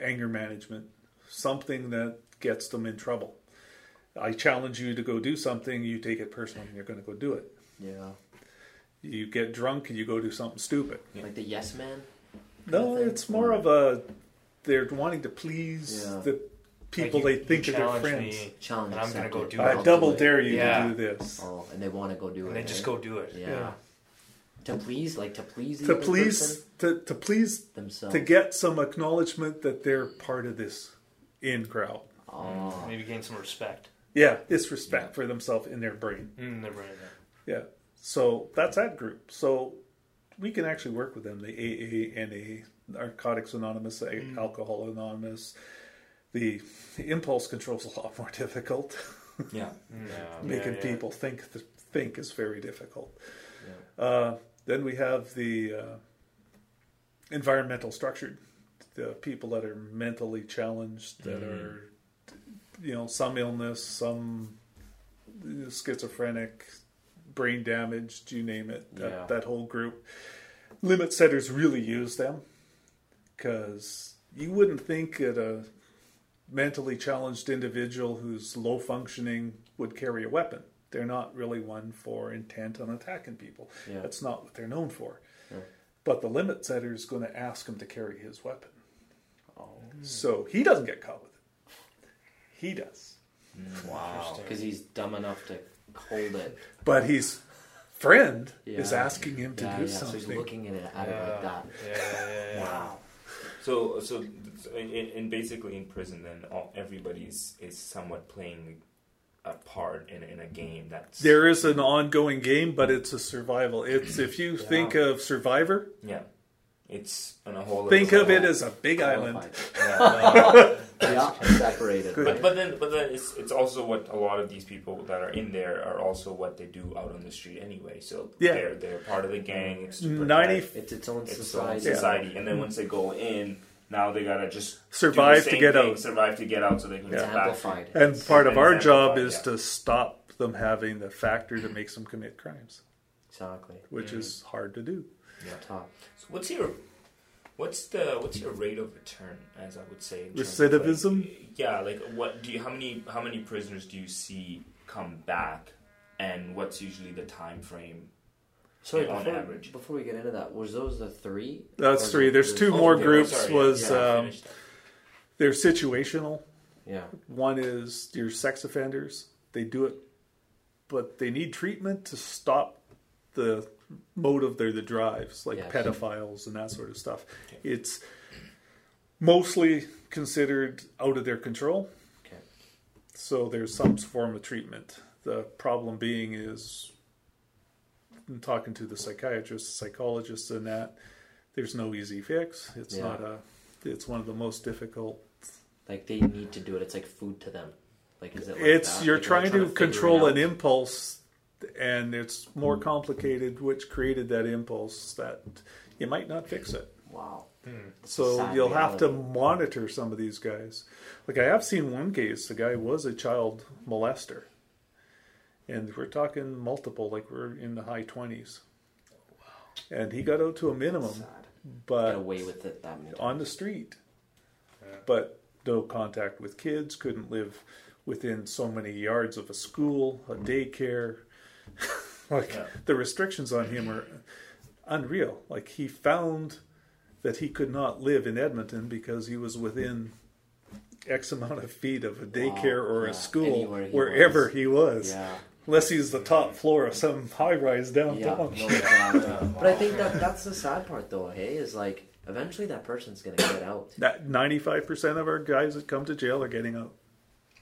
anger management, something that gets them in trouble. I challenge you to go do something, you take it personally and you're going to go do it. Yeah, You get drunk and you go do something stupid. like the yes man. No, it's more of a they're wanting to please Yeah. the people Like, you- they think you are their friends. me, Challenge and I'm gonna go do I it. I'll double it. dare you Yeah. to do this. Oh, and they want to go do it. and it. then just eh? go do it. Yeah. Yeah. To please, like to please To please person to, to please themselves. to get some acknowledgement that they're part of this in crowd. oh, Maybe gain some respect. Yeah, this respect for themselves in their brain. Mm, they're right. Yeah. So that's that group. So we can actually work with them. The AA, NA, Narcotics Anonymous, Mm. Alcohol Anonymous. The, the impulse control is a lot more difficult. Yeah. Yeah, Making yeah. people think th- think is very difficult. Yeah. Uh, then we have the uh, environmental structured, the people that are mentally challenged, that Mm. are, you know, some illness, some schizophrenic, brain damaged, you name it, that, Yeah. that whole group. Limit setters really use them because you wouldn't think that a mentally challenged individual who's low functioning would carry a weapon. They're not really one for intent on attacking people. Yeah. That's not what they're known for. Yeah. But the limit setter is going to ask him to carry his weapon. oh. So he doesn't get caught with it. He does. Hmm. Wow. Because he's dumb enough to hold it. But his friend is asking him to yeah, do yeah. So he's something. looking at it at it like that. Yeah, yeah, yeah. Wow. So, so, in, in basically in prison, then all, everybody's is somewhat playing a part in, in a game that's There is an ongoing game, but it's a survival. It's if you think of Survivor, yeah, it's on a whole. think of it as a big island. Yeah, no. Yeah, separated. But, but then, but then it's it's also what a lot of these people that are in there are also what they do out on the street anyway. So Yeah. they're they're part of the gang. It's to protect Ninety It's its own its own society. society, and then mm-hmm. once they go in, now they gotta just survive to get thing, out. Survive to get out, so they can It's get back. amplified. And part of our job is yeah. to stop them having the factor that makes them commit crimes, Exactly. which mm. is hard to do. Yeah. Top. So what's your what's the what's your rate of return, as I would say? in terms of, Recidivism? Like, yeah, like what do you how many how many prisoners do you see come back, and what's usually the time frame? Sorry, On before, average. before we get into that, was those the three? That's three. There's was- two Oh, more okay, groups. sorry, Was yeah, um, they're situational. Yeah. One is your sex offenders. They do it, but they need treatment to stop the motive. They're the drives, like Yes. pedophiles and that sort of stuff. It's mostly considered out of their control. Okay. So there's some form of treatment. The problem being is, in talking to the psychiatrists, psychologists, and that there's no easy fix. It's Yeah. not a. It's one of the most difficult Like they need to do it. It's like food to them. Like is it? Like it's that? you're Like, trying, they're to it control an impulse and it's more hmm. complicated which created that impulse that you might not fix it Wow. Hmm. so sad you'll have to monitor some of these guys like i have seen one case the guy was a child molester and we're talking multiple like we're in the high 20s wow. and he got out to a minimum Sad. Get but away with it that many on the street, but no contact with kids. Couldn't live within so many yards of a school, a hmm. daycare. like Yeah. the restrictions on him are unreal. Like he found that he could not live in Edmonton because he was within X amount of feet of a daycare or yeah. a school Anywhere he wherever was. he was, Yeah. unless he's the top floor of some high rise Yeah. downtown. No, exactly. But I think that that's the sad part, though. Hey, is like eventually that person's gonna get out. That ninety-five percent of our guys that come to jail are getting out.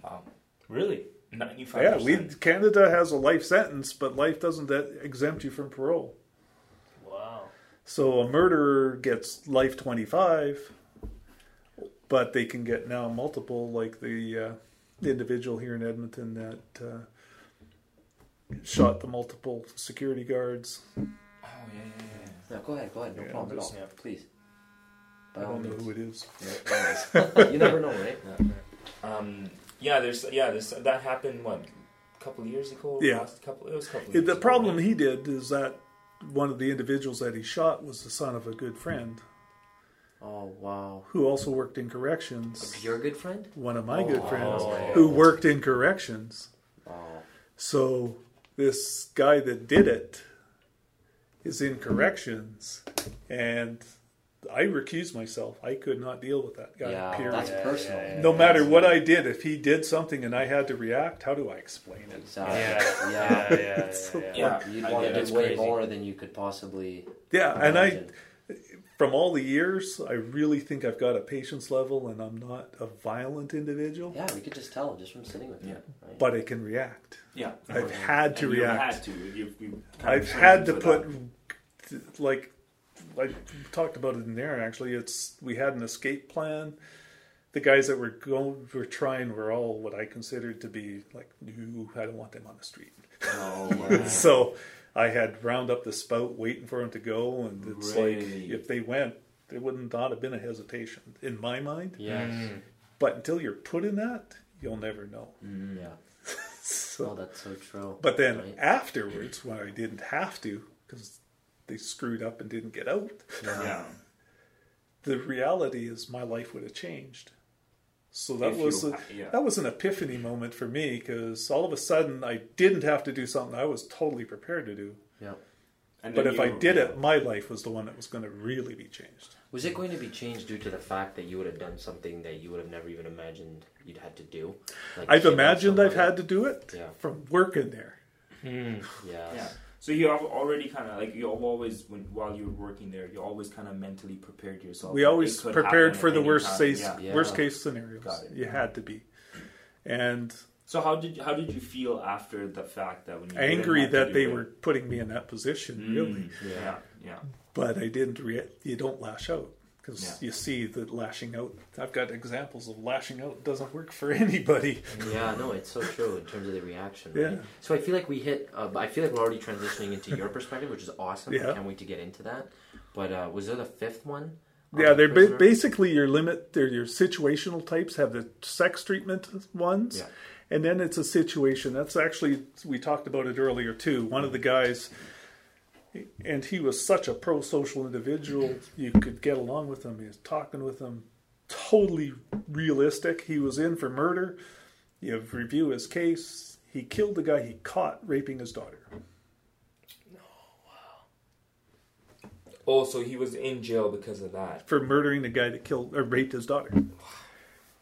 Wow, Really? Ninety five. Yeah, we Canada has a life sentence, but life doesn't that exempt you from parole. Wow. So a murderer gets life twenty five, but they can get now multiple, like the, uh, the individual here in Edmonton that uh, shot the multiple security guards. Oh yeah, yeah, yeah. No, go ahead, go ahead. No Yeah, problem at all. yeah. Please. By I don't know means. who it is. you never know, right? Um, yeah, there's yeah, there's that happened what a couple of years ago. Yeah. last couple. It was a couple. Of The ago, problem right? he did is that one of the individuals that he shot was the son of a good friend Oh wow. who also worked in corrections. Your good friend? One of my good Oh. friends Oh. who worked in corrections. Oh. So this guy that did it is in corrections, and I recused myself. I could not deal with that guy. yeah, period. that's personal. yeah, yeah. no matter what I did, if he did something and I had to react, how do I explain it? Exactly. Yeah. Yeah. Yeah. Yeah. yeah, So- yeah. Yeah. You'd want to it. do way crazy. more than you could possibly. Yeah, and I, from all the years, I really think I've got a patience level, and I'm not a violent individual, Yeah, we could just tell just from sitting with you. Right? but I can react. Yeah, I've had to And you react. Had to. You've, you've kind I've had to put that. like I talked about it in there actually it's we had an escape plan the guys that were going were trying were all what I considered to be like new I don't want them on the street Oh, wow. so I had round up the spout waiting for them to go and it's like if they went there wouldn't not have been a hesitation in my mind Yes. Mm. but until you're put in that you'll never know Yeah. so Oh, that's so true. But then Right. afterwards, when I didn't have to, because they screwed up and didn't get out, yeah. the reality is my life would have changed. So that If you- was a, yeah. that was an epiphany moment for me because all of a sudden I didn't have to do something I was totally prepared to do. Yeah. And But then if I did yeah. it, my life was the one that was going to really be changed. Was it going to be changed due to the fact that you would have done something that you would have never even imagined you'd had to do? Like I've kill imagined I've had to do it Yeah. from working there. Mm. Yes. Yeah. So you have already kind of like you always when while you were working there, you always kind of mentally prepared yourself. We always prepared for the worst case Yeah. Yeah. worst case scenarios. You had to be, and So how did how did you feel after the fact that when you angry that they it? were putting me in that position. Mm, Really, yeah, yeah. but I didn't. Re- you don't lash out because Yeah. you see that lashing out. I've got examples of lashing out doesn't work for anybody. Yeah, no, it's so true in terms of the reaction. Yeah. So I feel like we hit. Uh, I feel like we're already transitioning into your perspective, which is awesome. Yeah. I can't wait to get into that. But uh, was there the fifth one? Yeah, the they're ba- basically your limit. They're your situational types. Have the sex treatment ones, Yeah. and then it's a situation. That's actually we talked about it earlier too. One of the guys, and he was such a pro-social individual. You could get along with him. He was talking with him, totally realistic. He was in for murder. You review his case. He killed the guy he caught raping his daughter. Oh, so he was in jail because of that. for murdering the guy that killed or raped his daughter.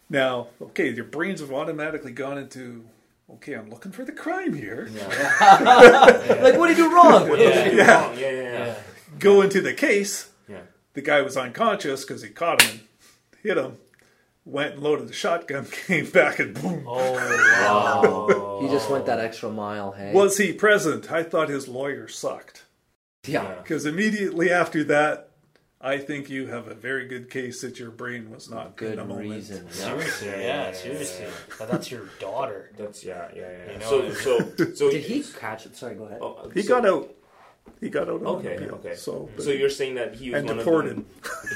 Now, okay, your brains have automatically gone into okay, I'm looking for the crime here. like, what did you do wrong? Yeah. you do Yeah. wrong? Yeah, yeah, yeah. Yeah. Go into the case. Yeah. The guy was unconscious because he caught him and hit him. Went and loaded the shotgun, came back and boom. Oh wow. He just went that extra mile. Hey. Was he present? I thought his lawyer sucked. yeah. Because immediately after that, I think you have a very good case that your brain was not in Good the moment. reason. Yeah. Seriously, Yeah, yeah, yeah, yeah, seriously. yeah. But that's your daughter. That's yeah, yeah, yeah. You know, so, so, so Did he catch it? Sorry, go ahead. Oh, He so, got out. He got out Okay, appeal. okay. So, mm-hmm. but- So you're saying that he was and one deported. of them.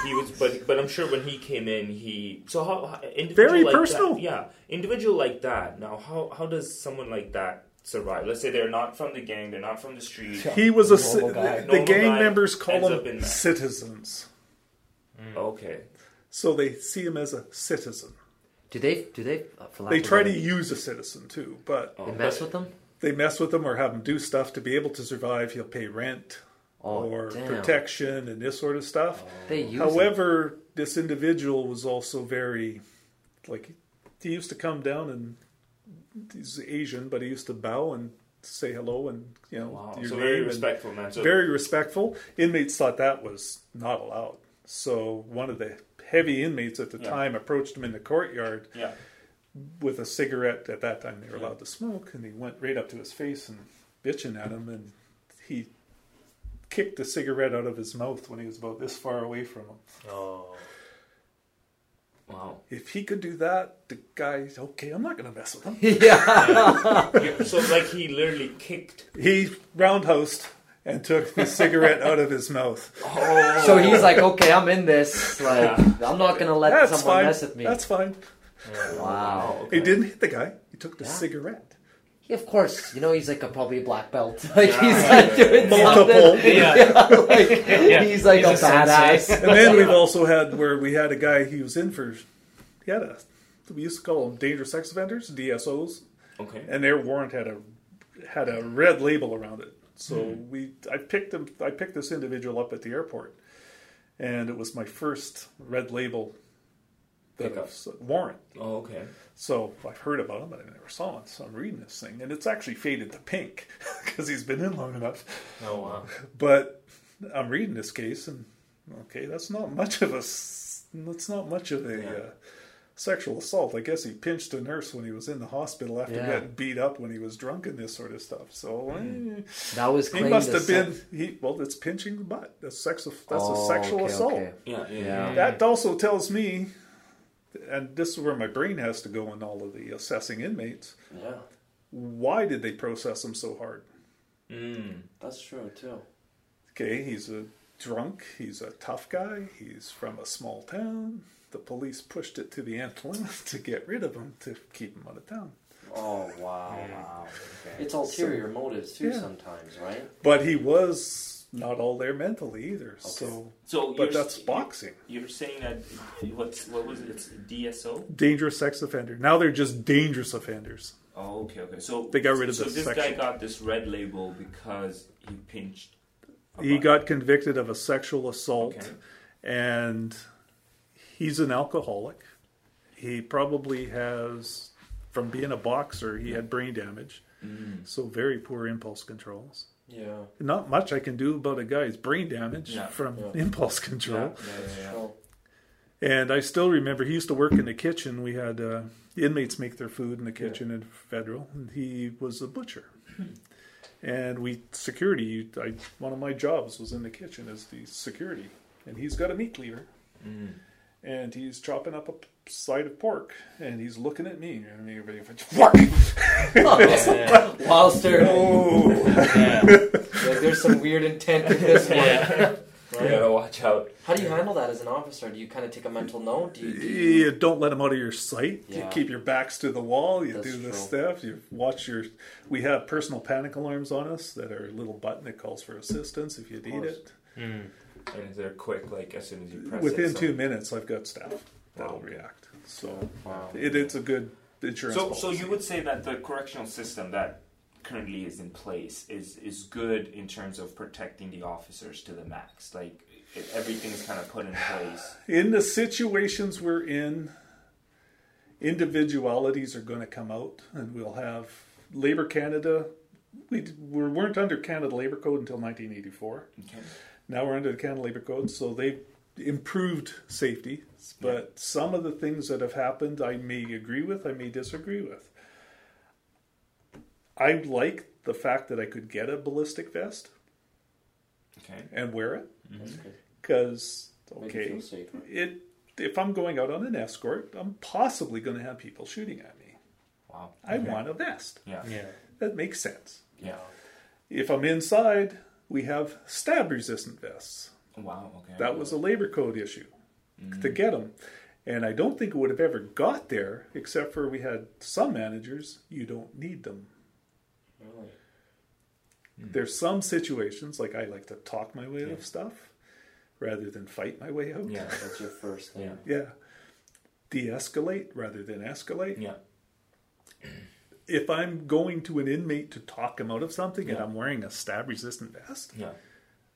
He was, but but I'm sure when he came in, he so how how- individual Very like personal. That, yeah, individual like that. Now, how how does someone like that survive? Let's say they're not from the gang, they're not from the street. He was a ci- Normal guy. the Normal gang guy members call ends them up in that. citizens, Okay, so they see him as a citizen. Do they? Do they? uh, For They try to use a citizen too, but Oh, They mess but- with them. they mess with them or have them do stuff to be able to survive. He'll pay rent Oh, or damn. protection and this sort of stuff. They use. them. However, this individual was also very like he used to come down and he's Asian, but he used to bow and say hello and you know Wow, your so name very and- respectful man. So very respectful. Inmates thought that was not allowed. So one of the heavy inmates at the Yeah. time approached him in the courtyard yeah, with a cigarette. At that time, they were allowed to smoke, and he went right up to his face and bitching at him, and he kicked the cigarette out of his mouth when he was about this far away from him. Oh. Wow. If he could do that, the guy, okay, I'm not going to mess with him. yeah. Yeah, so like he literally kicked. He roundhoused and took the cigarette out of his mouth. Oh, So he's like, okay, I'm in this. Like, Yeah. I'm not gonna let That's someone fine. mess with me. That's fine. wow. okay. He didn't hit the guy. He took the Yeah. cigarette. Yeah, of course. You know, he's like a probably a black belt. Like Yeah, he's yeah, like yeah, doing Multiple. something. Yeah. like, Yeah. He's like He's a, a badass. And then we've also had where we had a guy he was in for he had a we used to call them dangerous sex offenders DSOs okay. and their warrant had a had a red label around it so Hmm. we I picked him I picked this individual up at the airport and it was my first red label that Pickup. was- warrant Oh, okay. So I've heard about him but I never saw him so I'm reading this thing and it's actually faded to pink because he's been in long enough Oh wow. but I'm reading this case, and okay, that's not much of a s- that's not much of a Yeah. uh, sexual assault. I guess he pinched a nurse when he was in the hospital after Yeah. getting beat up when he was drunk and this sort of stuff. So eh, That was he must have been sex- he. Well, it's pinching the butt. That's sex. That's Oh, a sexual okay, assault. okay. Yeah, yeah, Yeah. yeah. That also tells me, and this is where my brain has to go in all of the assessing inmates. Yeah, Why did they process him so hard? Mm. that's true too. Okay, he's a drunk, he's a tough guy, he's from a small town. The police pushed it to the end limit to get rid of him, to keep him out of town. Oh wow, Wow. Okay. It's ulterior motives too Yeah. sometimes, right? But he was not all there mentally either. So, So, but that's boxing. You're saying that what's what was it? It's DSO. Dangerous sex offender. Now they're just dangerous offenders. Oh, okay, okay. So They got rid of so the this guy got this red label because he pinched. He got convicted of a sexual assault, Okay. and he's an alcoholic. He probably has, from being a boxer, he had brain damage, Mm. so very poor impulse controls. Yeah. Not much I can do about a guy's brain damage Yeah. from Yeah. impulse control. Yeah, yeah, yeah. So, And I still remember he used to work in the kitchen. We had uh, inmates make their food in the kitchen in federal, and he was a butcher. and we security. I, one of my jobs was in the kitchen as the security, and he's got a meat cleaver, Mm. and he's chopping up a p- side of pork, and he's looking at me, and me, fuck. Yeah. Wilster, oh, yeah. like, there's some weird intent in this one. Yeah. You gotta watch out. How do you handle that as an officer? Do you kind of take a mental note? Do you, do you- you don't let them out of your sight. You keep your backs to the wall. You That's do this true. stuff. You watch your. We have personal panic alarms on us that are a little button that calls for assistance if you need it. Mm. And they're quick, like as soon as you press Within it. so- two minutes, I've got staff that'll Wow. react. So Wow. it, it's a good insurance. So, so you would say that the correctional system that currently is in place is is good in terms of protecting the officers to the max. Like it, everything's kind of put in place. in the situations we're in, individualities are going to come out, and we'll have Labor Canada. We, d- we weren't under Canada Labor Code until 1984. Okay. Now we're under the Canada Labor Code, so they've improved safety. But some of the things that have happened, I may agree with, I may disagree with. I like the fact that I could get a ballistic vest Okay. and wear it mm-hmm. because Make you okay, feel safer. it if I'm going out on an escort, I'm possibly going to have people shooting at me. Wow. I Okay. want a vest. Yeah. Yeah. That makes sense. Yeah. If I'm inside, we have stab resistant vests. Wow. Okay. That was a labor code issue to mm. get them. And I don't think it would have ever got there, except for we had some managers, you don't need them. Really? Hmm. Hmm. There's some situations, like I like to talk my way out of stuff rather than fight my way out. Yeah. That's your first thing. Yeah. Yeah. De escalate rather than escalate. Yeah. If I'm going to an inmate to talk him out of something and I'm wearing a stab resistant vest, Yeah.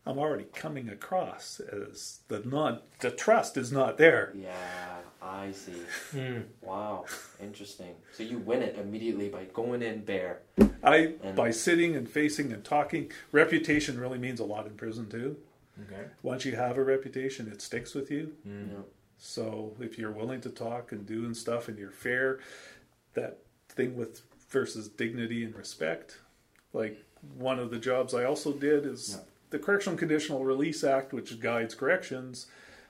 I'm already coming across as the non the trust is not there. Yeah, I see. Mm. Wow, interesting. So you win it immediately by going in bare. I And- by sitting and facing and talking, reputation really means a lot in prison too. Okay. Once you have a reputation, it sticks with you. Mm. Yeah. So if you're willing to talk and do and stuff and you're fair, that thing with versus dignity and respect, like one of the jobs I also did is Yeah. The Correctional Conditional Release Act, which guides corrections,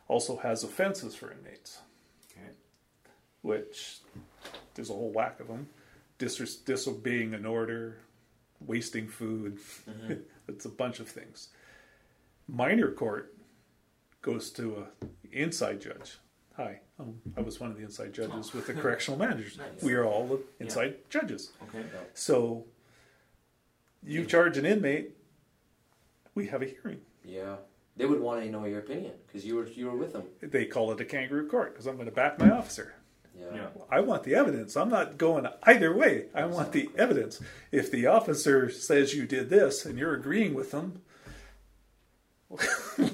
also has offenses for inmates, Okay. which there's a whole whack of them. Dis- disobeying an order, wasting food, it's a bunch of things. Minor court goes to a inside judge. Hi, um, I was one of the inside judges with the correctional managers. Nice. We are all the inside judges. Okay. So you charge an inmate, we have a hearing. Yeah. They would want to know your opinion because you were you were with them. They call it a kangaroo court because I'm going to back my officer. Yeah. Yeah. I want the evidence. I'm not going either way. I want the evidence. If the officer says you did this and you're agreeing with them,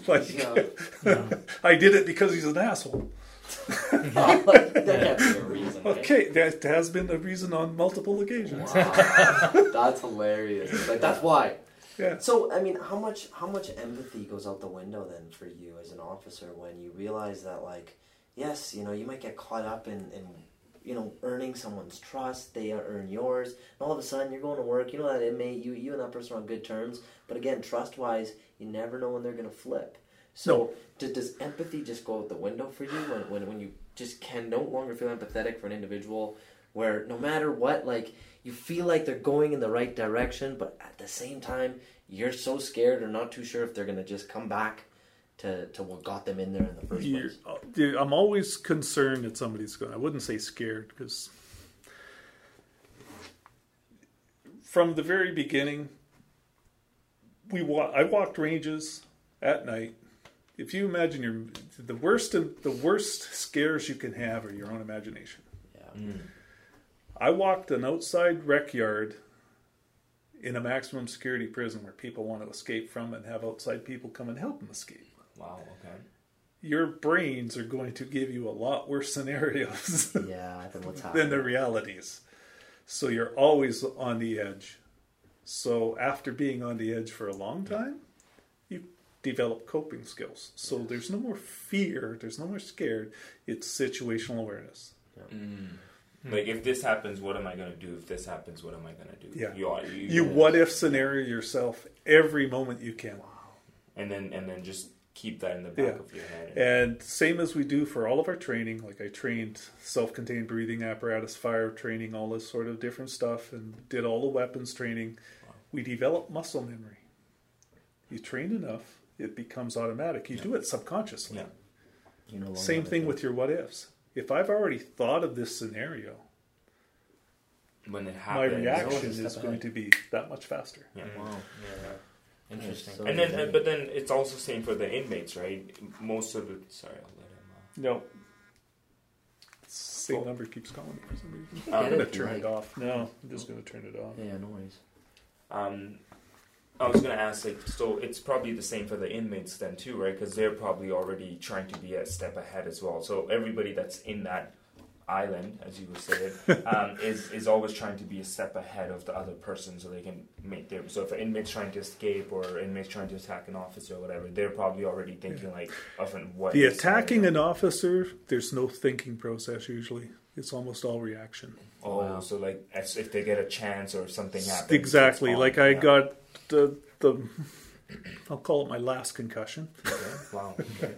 like Yeah. I did it because he's an asshole. that can't be a reason. right? Okay, that has been a reason on multiple occasions. Wow. that's hilarious. Like that's why. Yeah. So I mean, how much how much empathy goes out the window then for you as an officer when you realize that like, yes, you know, you might get caught up in, in you know earning someone's trust, they earn yours, and all of a sudden you're going to work. You know that inmate, you you and that person are on good terms, but again, trust wise, you never know when they're going to flip. So do- does empathy just go out the window for you when, when when you just can no longer feel empathetic for an individual where no matter what, like you feel like they're going in the right direction, but at the same time, you're so scared or not too sure if they're gonna just come back to, to what got them in there in the 1st You're- place. uh, dude, I'm always concerned that somebody's going. I wouldn't say scared because from the very beginning, we wa- I walked ranges at night. If you imagine your the worst the worst scares you can have are your own imagination. Yeah. Mm. I walked an outside rec yard in a maximum security prison where people want to escape from and have outside people come and help them escape. Wow. Okay. Your brains are going to give you a lot worse scenarios Yeah, then what's than the realities. So you're always on the edge. So after being on the edge for a long time, you develop coping skills. So there's no more fear, there's no more scared. It's situational awareness. Mm. Hmm. Like if this happens, what am I going to do? If this happens, what am I going to do? Yeah. You, are- you, You what if scenario yourself every moment you can. and then and then just keep that in the back Yeah. of your head. And same as we do for all of our training, like I trained self-contained breathing apparatus, fire training, all this sort of different stuff, and did all the weapons training. We develop muscle memory. You train enough, it becomes automatic. You do it subconsciously. Yeah. No Same thing with your what ifs. If I've already thought of this scenario, when it my reaction is going ahead. to be that much faster. Yeah. Wow. Yeah. Interesting. So- And then, uh, but then it's also same for the inmates, right? Most of the sorry, I'll let him. No. Same number keeps calling me for some reason. Uh, I'm Get gonna turn like- it off. No, I'm just going to turn it off. Yeah, noise. Um, I was gonna ask, like, so it's probably the same for the inmates then too, right? Because they're probably already trying to be a step ahead as well. So everybody that's in that island, as you would say it, um, is is always trying to be a step ahead of the other person, so they can make their. So if an inmate's trying to escape or an inmate's trying to attack an officer or whatever, they're probably already thinking like of an what. The attacking an officer, there's no thinking process usually. It's almost all reaction. Oh, Wow. so like as if they get a chance or something happens. Exactly. on, Like I yeah. got the the I'll call it my last concussion. Okay, Wow. Okay.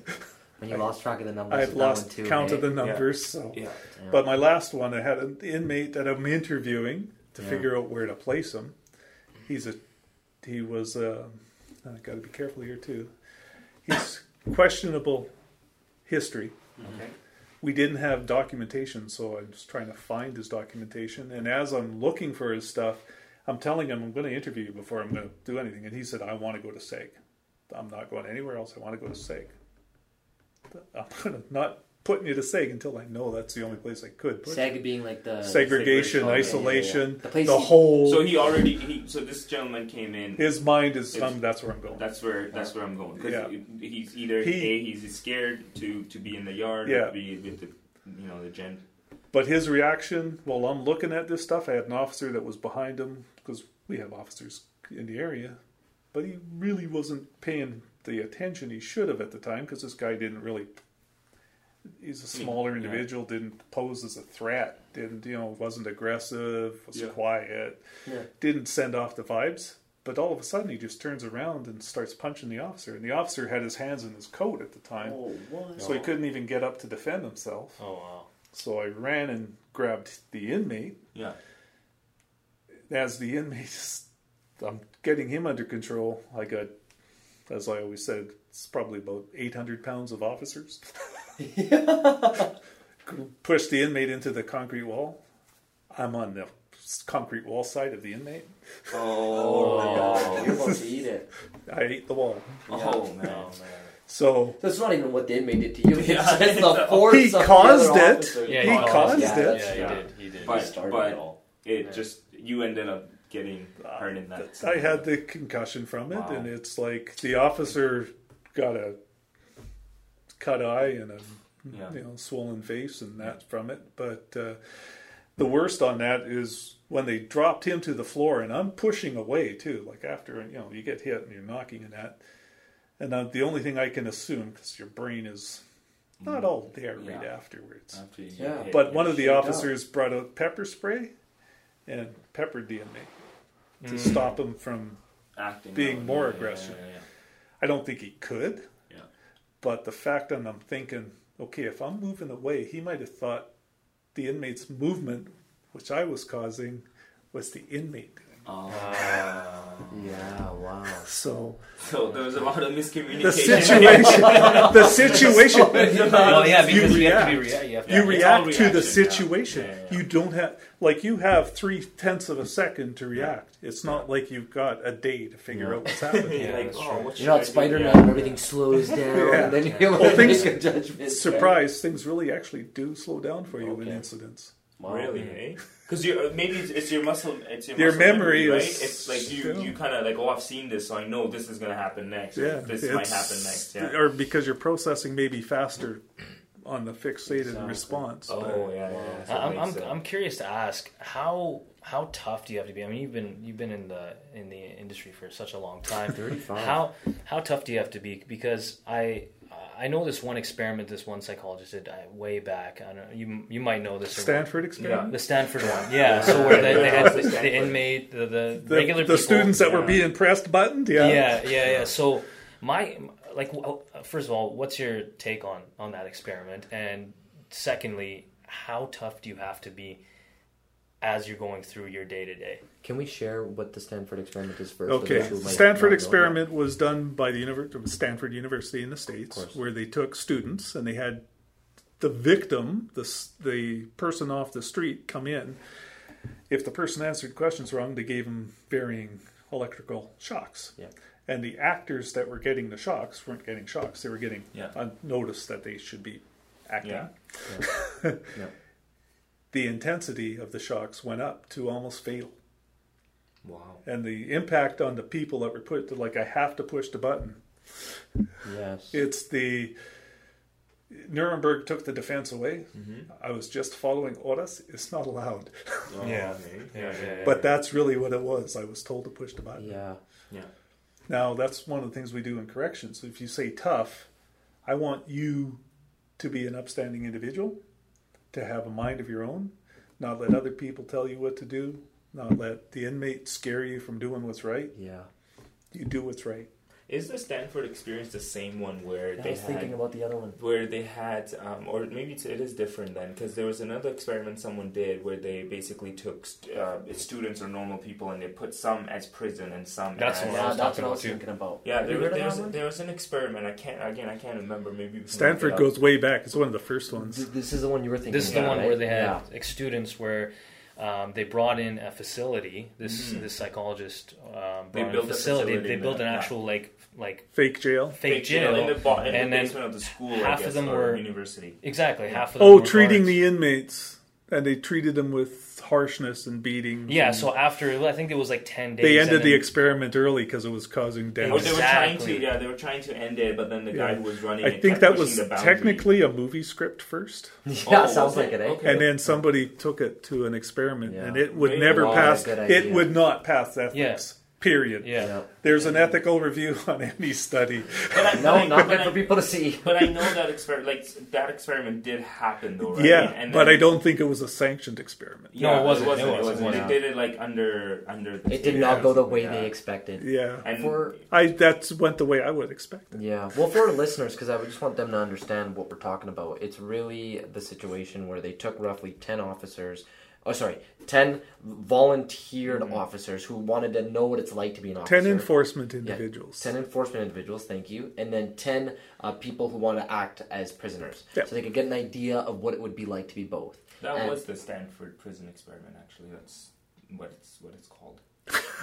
When you lost track of the numbers, I with had lost one too, count of the numbers. So, Yeah. Yeah. but my last one, I had an inmate that I'm interviewing to Yeah. figure out where to place him. He's a he was uh, I got to be careful here too. He's questionable history. Okay. We didn't have documentation, so I'm just trying to find his documentation. And as I'm looking for his stuff, I'm telling him I'm going to interview you before I'm going to do anything. And he said, I want to go to SEG. I'm not going anywhere else. I want to go to SEG. I'm gonna not putting you to SEG until I know that's the only place I could. Put you. Seg being like the Segregation, Yeah, yeah, yeah. isolation, The place the he- whole. So he already he so this gentleman came in. his mind is, um, that's where I'm going. That's where that's where I'm going because Yeah. he's either He- a he's scared to to be in the yard Yeah. or be with the you know the gent. But his reaction while I'm looking at this stuff, I had an officer that was behind him because we have officers in the area, but he really wasn't paying the attention he should have at the time because this guy didn't really. He's a smaller Yeah. individual, didn't pose as a threat, didn't you know, wasn't aggressive, was Yeah. quiet, Yeah. didn't send off the vibes. But all of a sudden, he just turns around and starts punching the officer, and the officer had his hands in his coat at the time, Oh, so he couldn't even get up to defend himself. Oh wow. So I ran and grabbed the inmate. Yeah. As the inmate, I'm getting him under control. I got, as I always said, it's probably about 800 pounds of officers. Push the inmate into the concrete wall. I'm on the concrete wall side of the inmate. Oh, oh. you're about to eat it. I ate the wall. Oh man. Oh man. So So it's not even what the inmate did to you. It's Yeah. just the force He of the caused other it. officer. Yeah, He he caused yeah, it. Yeah, he Yeah. did. He did. But started but it all. it Yeah. just you ended up getting hurt in that. I had the concussion from it, Wow. and it's like the officer got a cut eye and a Yeah. you know swollen face and that from it. But uh, the worst on that is when they dropped him to the floor, and I'm pushing away too. Like after you know you get hit and you're knocking and that, and uh, the only thing I can assume because your brain is not all there right afterwards. After Yeah. hit, But one of the shaken up. officers brought out pepper spray and peppered the inmate to Mm. stop him from acting being out. more Yeah, yeah, aggressive. yeah, yeah. I don't think he could. But the fact that I'm thinking, okay, if I'm moving away, he might have thought the inmate's movement, which I was causing, was the inmate. Oh. Yeah, wow. So So there was a lot of miscommunication. the situation, the situation, Well, yeah, you because you, have to be react. rea- you have to you react to the reaction, yeah. situation. Yeah, yeah. You don't have like you have three tenths of a second to react. It's not like you've got a day to figure Yeah. out what's happening. You're like, oh, what You're not? Spider Man Yeah. and everything slows down, Yeah. and then you're able Well, things- make a judgment. Surprise! Things really actually do slow down for you in incidents. Wow. Really, eh? Because you maybe it's, it's your muscle, it's your, Your muscle memory right? is- It's like you yeah. you kind of like, oh, I've seen this, so I know this is gonna happen next. Yeah, this might happen next. Yeah. or because you're processing maybe faster on the fixated Exactly. response. Oh but- yeah, yeah. yeah. So it I'm, I'm, it- I'm curious to ask how how tough do you have to be? I mean, you've been you've been in the in the industry for such a long time. 35. How how tough do you have to be? Because I I know this one experiment this one psychologist did uh, way back. I don't know, you you might know this. or- Stanford experiment. the Stanford one, yeah. So where they, they had the, the inmate, the, the, The, regular the people, students that were being pressed buttoned, yeah. yeah, yeah, yeah. So my like, first of all, what's your take on on that experiment? And secondly, how tough do you have to be as you're going through your day to day? Can we share what the Stanford experiment is first? Okay, Those who might Stanford experiment was done by the Univer- Stanford University in the states, where they took students and they had the victim, the the person off the street, come in. If the person answered questions wrong, they gave them varying electrical shocks. Yeah. And the actors that were getting the shocks weren't getting shocks; they were getting Yeah. a notice that they should be acting. Yeah. Yeah. The intensity of the shocks went up to almost fatal. Wow. and the impact on the people that were put to like I have to push the button. Yes. It's the Nuremberg took the defense away. Mm-hmm. I was just following orders. It's not allowed, Oh, Yeah. Yeah, yeah, yeah. but that's really what it was. I was told to push the button. yeah. yeah. Now that's one of the things we do in corrections. If you say tough, I want you to be an upstanding individual, to have a mind of your own, not let other people tell you what to do, not let the inmate scare you from doing what's right. Yeah. You do what's right. Is the Stanford experience the same one where I they was had thinking about the other one. where they had, um, or maybe it's, it is different then, because there was another experiment someone did where they basically took st- uh, students or normal people and they put some as prison and some That's as the one I Yeah, was that's talking what I was too. thinking about. yeah. Have you There, of there, was, there was an experiment. I can't again. I can't remember. Maybe Stanford look it up. goes way back. It's one of the first ones. Th- This is the one you were thinking. This is the about, one right? where they had Yeah. ex- students where um, they brought in a facility. This Mhm. this psychologist um, They brought in built a a facility. facility They built the- an yeah. actual like like Fake jail. fake jail. in the, bo- in and the then basement of the school. half I of them or were- university. exactly half of them. Oh, were treating guards. the inmates, and they treated them with harshness and beating. yeah. and So after I think it was like ten days. they ended the experiment early because it was causing death. Or they were trying Exactly. to, yeah, they were trying to end it, but then the guy who was running I it think kept that was the boundary. technically a movie script first, Yeah, Oh, sounds like it, eh? Okay. and then somebody took it to an experiment, Yeah. and it would Maybe. never pass. It would not pass ethics. Period. Yeah. Yeah. There's an ethical review on any study. But I, No, but not but good I- for people to see. But I know that experiment, like that experiment, did happen though, right? Yeah, And but then- I don't think it was a sanctioned experiment. No, it wasn't. It wasn't. It It wasn't, wasn't. yeah. They did it like under under. The It did not go the way yeah. they expected. Yeah, And For I that's went the way I would expect. Yeah. Well, for our listeners, because I would just want them to understand what we're talking about. It's really the situation where they took roughly ten officers. Oh, sorry, ten volunteered Mhm. officers who wanted to know what it's like to be an officer. Ten enforcement individuals. Ten enforcement individuals, thank you, and then ten uh, people who want to act as prisoners, Yeah. so they could get an idea of what it would be like to be both. That And- was the Stanford prison experiment. Actually, that's what it's what it's called.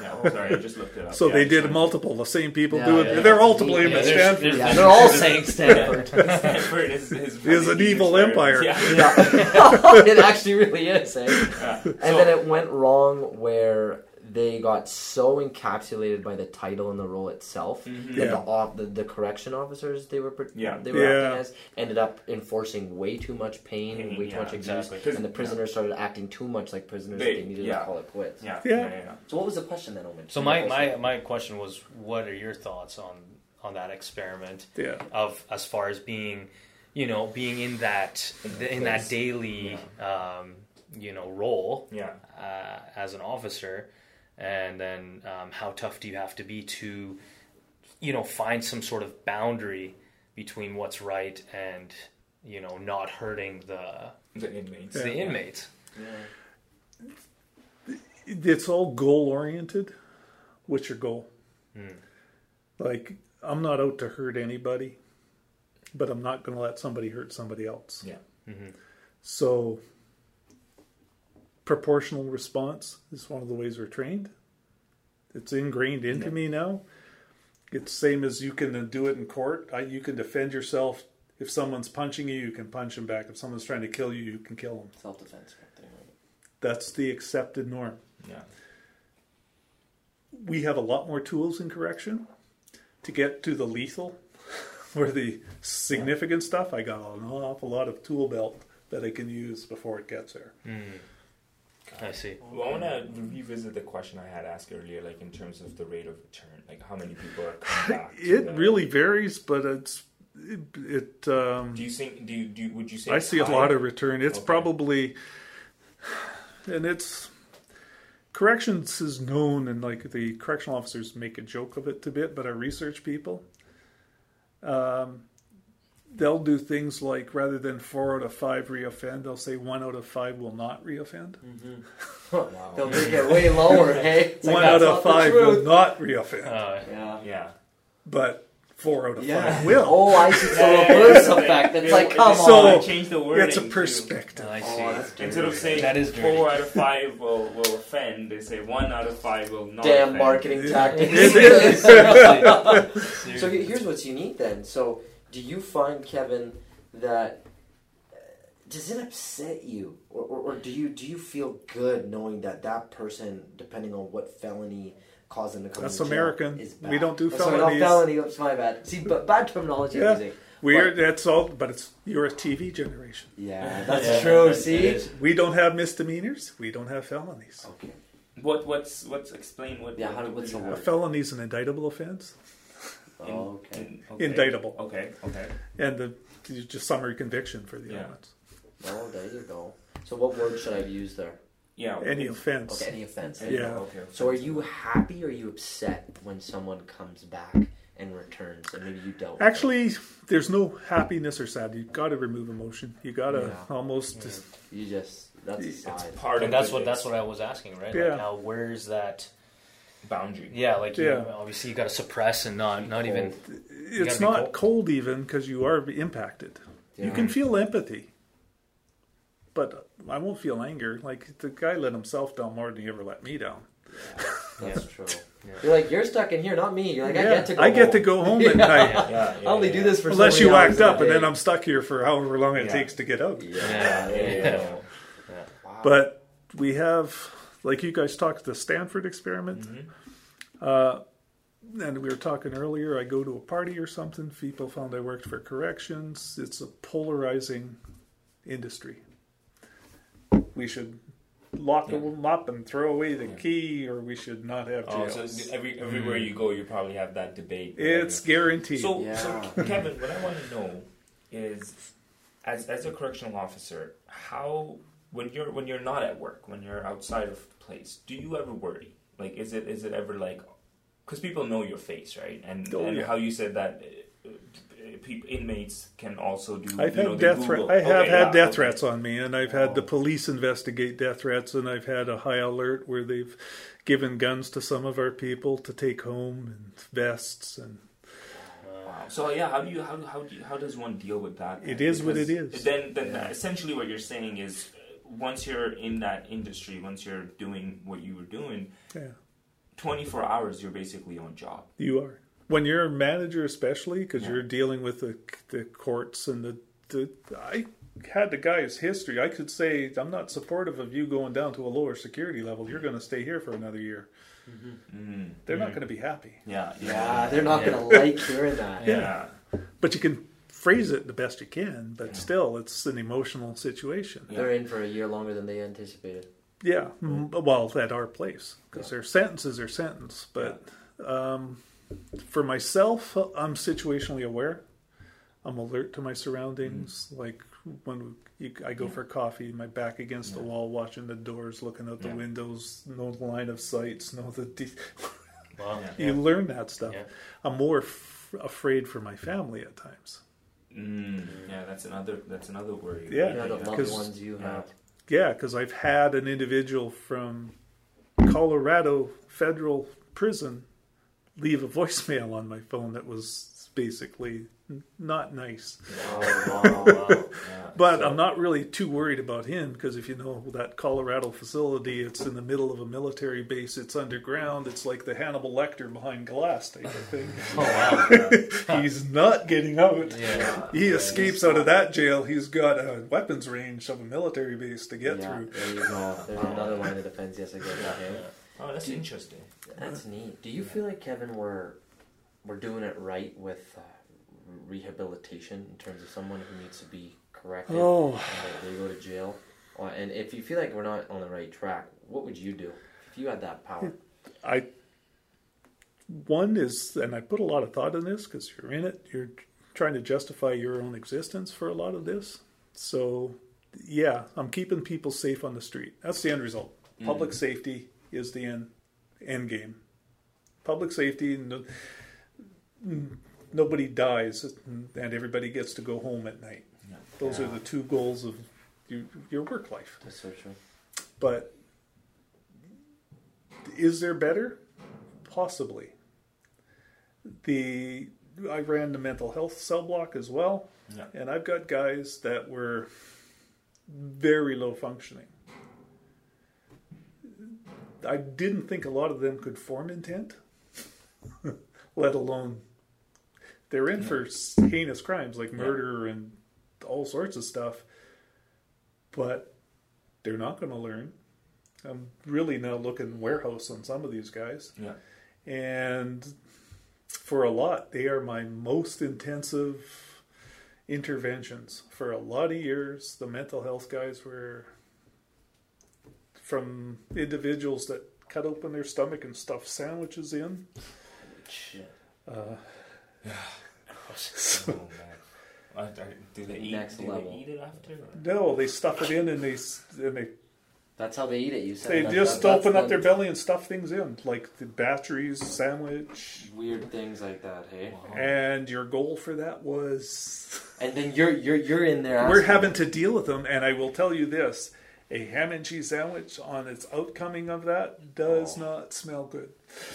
Yeah, sorry, I just looked it up. So Yeah, they did multiple. The same people Yeah, do it. yeah, They're yeah. all to blame Yeah, at Stanford. Yeah, they're all saying Stanford. Stanford is is, Is an evil empire. Yeah. yeah, it actually really is. Eh? Yeah. And So- then it went wrong where they got so encapsulated by the title and the role itself Mhm. that Yeah. the, off, the the correction officers they were pr- Yeah. they were Yeah. acting as ended up enforcing way too much pain, Pain, way too yeah, much abuse, and the prisoners started acting too much like prisoners They- that they needed yeah. to call it quits. Yeah, Yeah. yeah, yeah, yeah. So what was the question then, Omid? So my, my my question was, what are your thoughts on on that experiment Yeah. of as far as being, you know, being in that in that place. daily, um, you know, role Yeah. uh, as an officer, and then um, how tough do you have to be to, you know, find some sort of boundary between what's right and you know not hurting the The inmates. Yeah. the inmates. It's all goal oriented. What's your goal? Hmm. Like I'm not out to hurt anybody, but I'm not going to let somebody hurt somebody else. Yeah. So proportional response is one of the ways we're trained. It's ingrained into Yeah. me now. It's same as you can do it in court. I, you can defend yourself. If someone's punching you, you can punch him back. If someone's trying to kill you, you can kill them. self defense. That's the accepted norm. Yeah. We have a lot more tools in correction to get to the lethal or the significant stuff, I got an awful lot of tool belt that I can use before it gets there. I see. Well, I want to revisit the question I had asked earlier, like in terms of the rate of return, like how many people are coming back. It the- really varies, but it's it. it um, Do you think? Do you, do you, would you say? I it's see a lot of return. It's Okay. probably, and it's corrections is known, and like the correctional officers make a joke of it a bit, but our research people, um, they'll do things like rather than four out of five reoffend, they'll say one out of five will not reoffend. They'll make it way lower, hey? Like, one out of five will not reoffend, Uh, Yeah. Yeah. but four out of Yeah. five will. Oh, I see. So Yeah, the yeah, reverse yeah. effect. It's Yeah, like, it come just- So- on. change the wording. it's a too. perspective. I Oh, see. that's dirty. Instead of saying That is dirty. four out of five will, will offend, they say one out of five will not. Damn offend. marketing tactics. It is. Seriously. So here's what's unique then. So do you find Kevin that uh, does it upset you, or, or, or do you do you feel good knowing that that person, depending on what felony caused them to come That's to jail, American. is We don't do Oh, sorry, not felonies. felony. Oops, my bad. See, but bad terminology. Yeah. I'm. We're that's all, but it's you're a TV generation. Yeah, that's Yeah, true. that- see. We don't have misdemeanors. We don't have felonies. Okay. What what's what's explain what? Yeah, what how- do what's the have? A felony is an indictable offense, In- okay. okay. Indictable. Okay. Okay. and the just summary conviction for the Yeah. elements. Oh, there you go. So what word should I use there? Yeah. Any offense. Okay, any offense. Yeah. Okay. So are you happy or are you upset when someone comes back and returns and maybe you don't? Actually, there's no happiness or sad. You got to remove emotion. You got to Yeah. almost. you just that's It's side. part of And that's what that's what I was asking, right? Yeah. Like how where's that? Boundary. Yeah, like you Yeah. obviously you got to suppress and not not even. It's gotta be not cold. cold even because you are impacted. You can feel empathy, but I won't feel anger. Like the guy let himself down more than he ever let me down. That's true. Yeah. You're like you're stuck in here, not me. You're like I get to go. I get home. to go home at night. Yeah. yeah I only yeah. do this for so Unless many you hours act up, and then I'm stuck here for however long it Yeah. takes to get out. Yeah, Yeah, there you yeah. Wow. But we have, like you guys talked the Stanford experiment, Mhm. uh, and we were talking earlier. I go to a party or something. People found I worked for corrections. It's a polarizing industry. We should lock Yeah. them up and throw away the Yeah. key, or we should not have Oh, jails. so every everywhere you go, you probably have that debate. it's guaranteed. So, Yeah. so Kevin, what I want to know is, as as a correctional officer, how when you're when you're not at work, when you're outside of the place, do you ever worry? Like, is it is it ever like, because people know your face, right? And Oh, and yeah. how you said that. Uh, People, inmates can also do. I've you know, had they death. I have Okay, had yeah, death okay. threats on me, and I've had the Oh. police investigate death threats, and I've had a high alert where they've given guns to some of our people to take home and vests, and Wow. So yeah, how do you how how do you, how does one deal with that? It is is what it is. Then then Yeah. essentially what you're saying is, uh, once you're in that industry, once you're doing what you were doing, yeah, 24 hours you're basically on job. you are. When you're a manager, especially because Yeah. you're dealing with the the courts and the, the I had the guy's history. I could say I'm not supportive of you going down to a lower security level. You're going to stay here for another year. Mm. They're not going to be happy. Yeah, yeah, they're not Yeah. gonna like hearing that. yeah. But you can phrase it the best you can. But Yeah. still, it's an emotional situation. Yeah. They're in for a year longer than they anticipated. Yeah, well, at our place because their sentences are sentence. But um, for myself, I'm situationally aware. I'm alert to my surroundings. Like when you, I go Yeah. for coffee, my back against the wall, watching the doors, looking out the windows, no line of sights, no the. De- Wow. Yeah. You learn that stuff. Yeah. I'm more f- afraid for my family at times. Mm. Yeah, that's another that's another worry. Yeah. You know, the loved 'cause- ones you have. Yeah, because I've had an individual from Colorado federal prison leave a voicemail on my phone that was basically not nice. Oh, wow, wow. Yeah. But So- I'm not really too worried about him because if you know that Colorado facility, it's in the middle of a military base. It's underground. It's like the Hannibal Lecter behind glass type of thing. Oh wow. He's not getting out. Yeah. He escapes out of that jail. He's got a weapons range of a military base to get yeah, through. there you go. There's another line of defense. Yes, I get that. hey? Oh, that's interesting. That's neat. Do you feel like Kevin, we're we're doing it right with uh, rehabilitation in terms of someone who needs to be corrected Oh, and they, go to jail? Or, and if you feel like we're not on the right track, what would you do if you had that power? I one is, and I put a lot of thought in this because you're in it. You're trying to justify your own existence for a lot of this. So, yeah, I'm keeping people safe on the street. That's the end result. Public safety is the end end game. Public safety, no, nobody dies, and everybody gets to go home at night. Yeah. Those are the two goals of your, your work life. That's so true. But is there better? Possibly. The I ran the mental health cell block as well, Yeah. and I've got guys that were very low functioning. I didn't think a lot of them could form intent, let alone they're in for heinous crimes like murder and all sorts of stuff, but they're not going to learn. I'm really now looking warehouse on some of these guys, Yeah. and for a lot, they are my most intensive interventions. For a lot of years, the mental health guys were from individuals that cut open their stomach and stuff sandwiches in. Shit. Uh, Oh, man. I- I- do they eat? Next do level. they eat it after? or- no, they stuff it in and they and they That's how they eat it. You said they that- just that- open up the their belly and stuff things in, like the batteries, sandwich. weird things like that. Hey, And your goal for that was and then you're you're you're in there. we're asking- having to deal with them. And I will tell you this: a ham and cheese sandwich on its outcoming of that does oh. not smell good.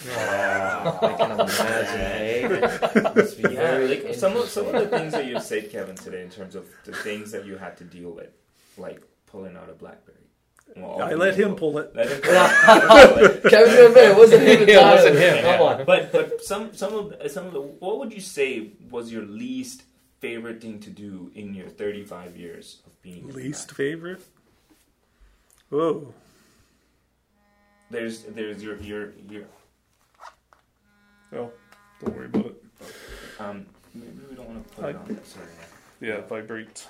Wow, I can imagine. Hey, Yeah, like some of some of the things that you've said, Kevin, today in terms of the things that you had to deal with, like pulling out a BlackBerry. Well, I let him pull it. Let him pull it. Kevin it wasn't him. It wasn't him, Come Yeah. on. But but some some of some of the what would you say was your least favorite thing to do in your 35 years of being Least favorite? Whoa. There's there's your your your Oh, don't worry about it. um maybe we don't want to put I- it on there. Sorry. Yeah, it vibrates.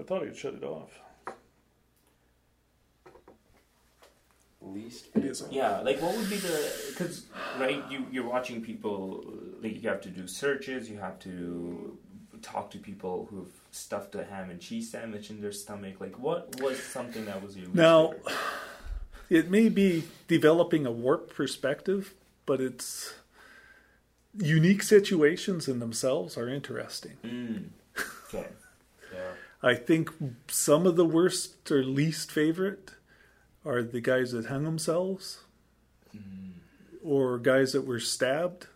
I thought I'd shut it off. Least. It is on. Yeah, like what would be the because right you you're watching people like you have to do searches, you have to talk to people who've stuffed a ham and cheese sandwich in their stomach. Like what was something that was your Now- favorite? It may be developing a warped perspective, but it's unique situations in themselves are interesting. Mm. Okay. Yeah. I think some of the worst or least favorite are the guys that hung themselves or guys that were stabbed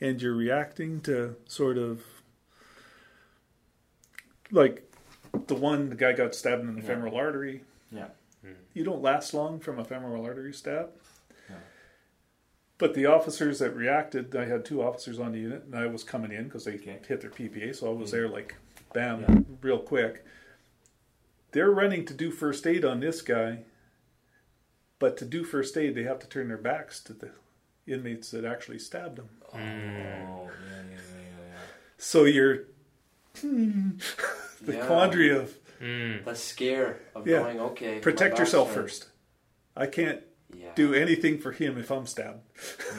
and you're reacting to sort of like the one the guy got stabbed in the Yeah. femoral artery Yeah. you don't last long from a femoral artery stab Yeah. but the officers that reacted i had two officers on the unit and i was coming in because they Okay. hit their ppa so i was there like bam Yeah. real quick they're running to do first aid on this guy but to do first aid they have to turn their backs to the inmates that actually stabbed them Oh, yeah, yeah, yeah, yeah, so you're hmm, the Yeah. quandary of Mm. The scare of Yeah. going okay. protect yourself turned. first i can't Yeah. do anything for him if i'm stabbed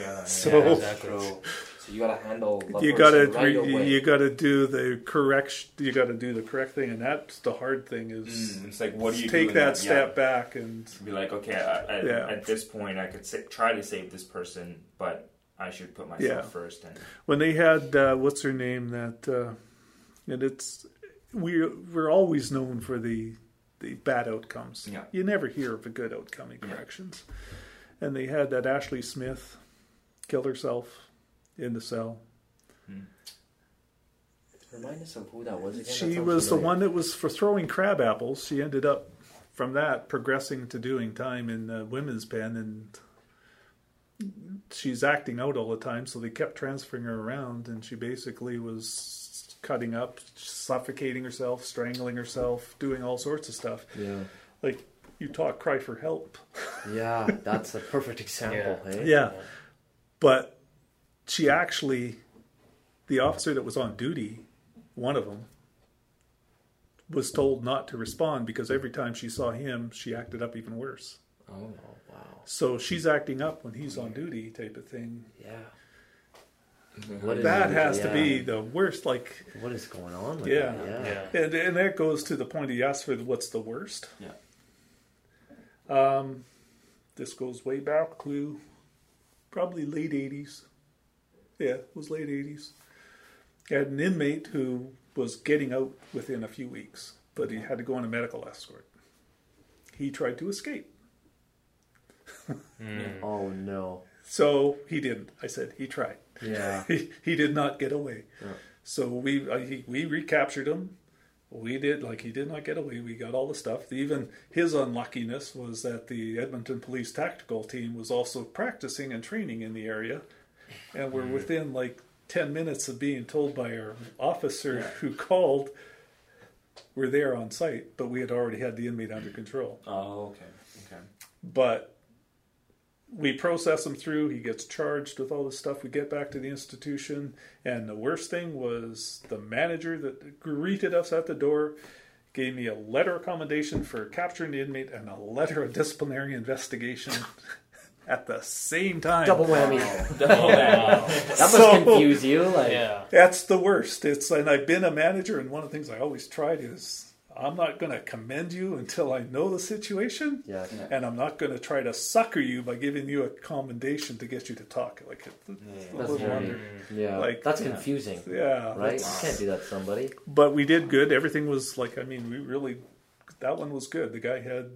yeah. yeah. So- Yeah, exactly. So you gotta handle. The you gotta right re- away. you gotta do the correct you gotta do the correct thing and that's the hard thing is Mm, it's like what do you take do in that yeah. step back and Be like, okay, I, I, Yeah. at this point, I could sa- try to save this person, but I should put myself Yeah. first. And when they had uh, what's her name that uh, and it's we we're always known for the the bad outcomes Yeah. you never hear of a good outcome in Yeah. corrections and they had that Ashley Smith kill herself in the cell Remind us of who that was again. She sounds was the one that was for throwing crab apples. She ended up from that progressing to doing time in the women's pen, and she's acting out all the time. So they kept transferring her around, and she basically was cutting up, suffocating herself, strangling herself, doing all sorts of stuff. Yeah. Like you talk, cry for help. Yeah, that's a perfect example. Yeah. Hey? Yeah, but she actually, the officer that was on duty, one of them was told not to respond because every time she saw him, she acted up even worse. Oh, wow. So she's acting up when he's on duty, type of thing. Yeah. Mm-hmm. What is- That has to be the worst. Like, What is going on with Yeah. that? Yeah. Yeah. and, and that goes to the point he asked for what's the worst. Yeah. Um, this goes way back to probably late '80s. Yeah, it was late '80s. Had an inmate who was getting out within a few weeks, but he mm-hmm. had to go on a medical escort. He tried to escape, mm. Oh no. so he didn't. I said he tried. Yeah. he, he did not get away. Yeah. So we uh, he, we recaptured him. We did like he did not get away. We got all the stuff. Even his unluckiness was that the Edmonton Police Tactical Team was also practicing and training in the area, and we're within like ten minutes of being told by our officer who called. We're there on site, but we had already had the inmate under control Oh, okay. Okay. but we process him through. He gets charged with all this stuff. We get back to the institution, and the worst thing was the manager that greeted us at the door gave me a letter of commendation for capturing the inmate and a letter of disciplinary investigation at the same time. Double whammy. Oh, That must So- confuse you. Like, Yeah. That's the worst. It's and I've been a manager, and one of the things I always tried is I'm not going to commend you until I know the situation. Yes. and I'm not going to try to sucker you by giving you a commendation to get you to talk. Like, it, it's a That's little very, under- yeah. Like- That's confusing, yeah. right? You can't do that to somebody. But we did good. Everything was like, I mean, we really, that one was good. The guy had,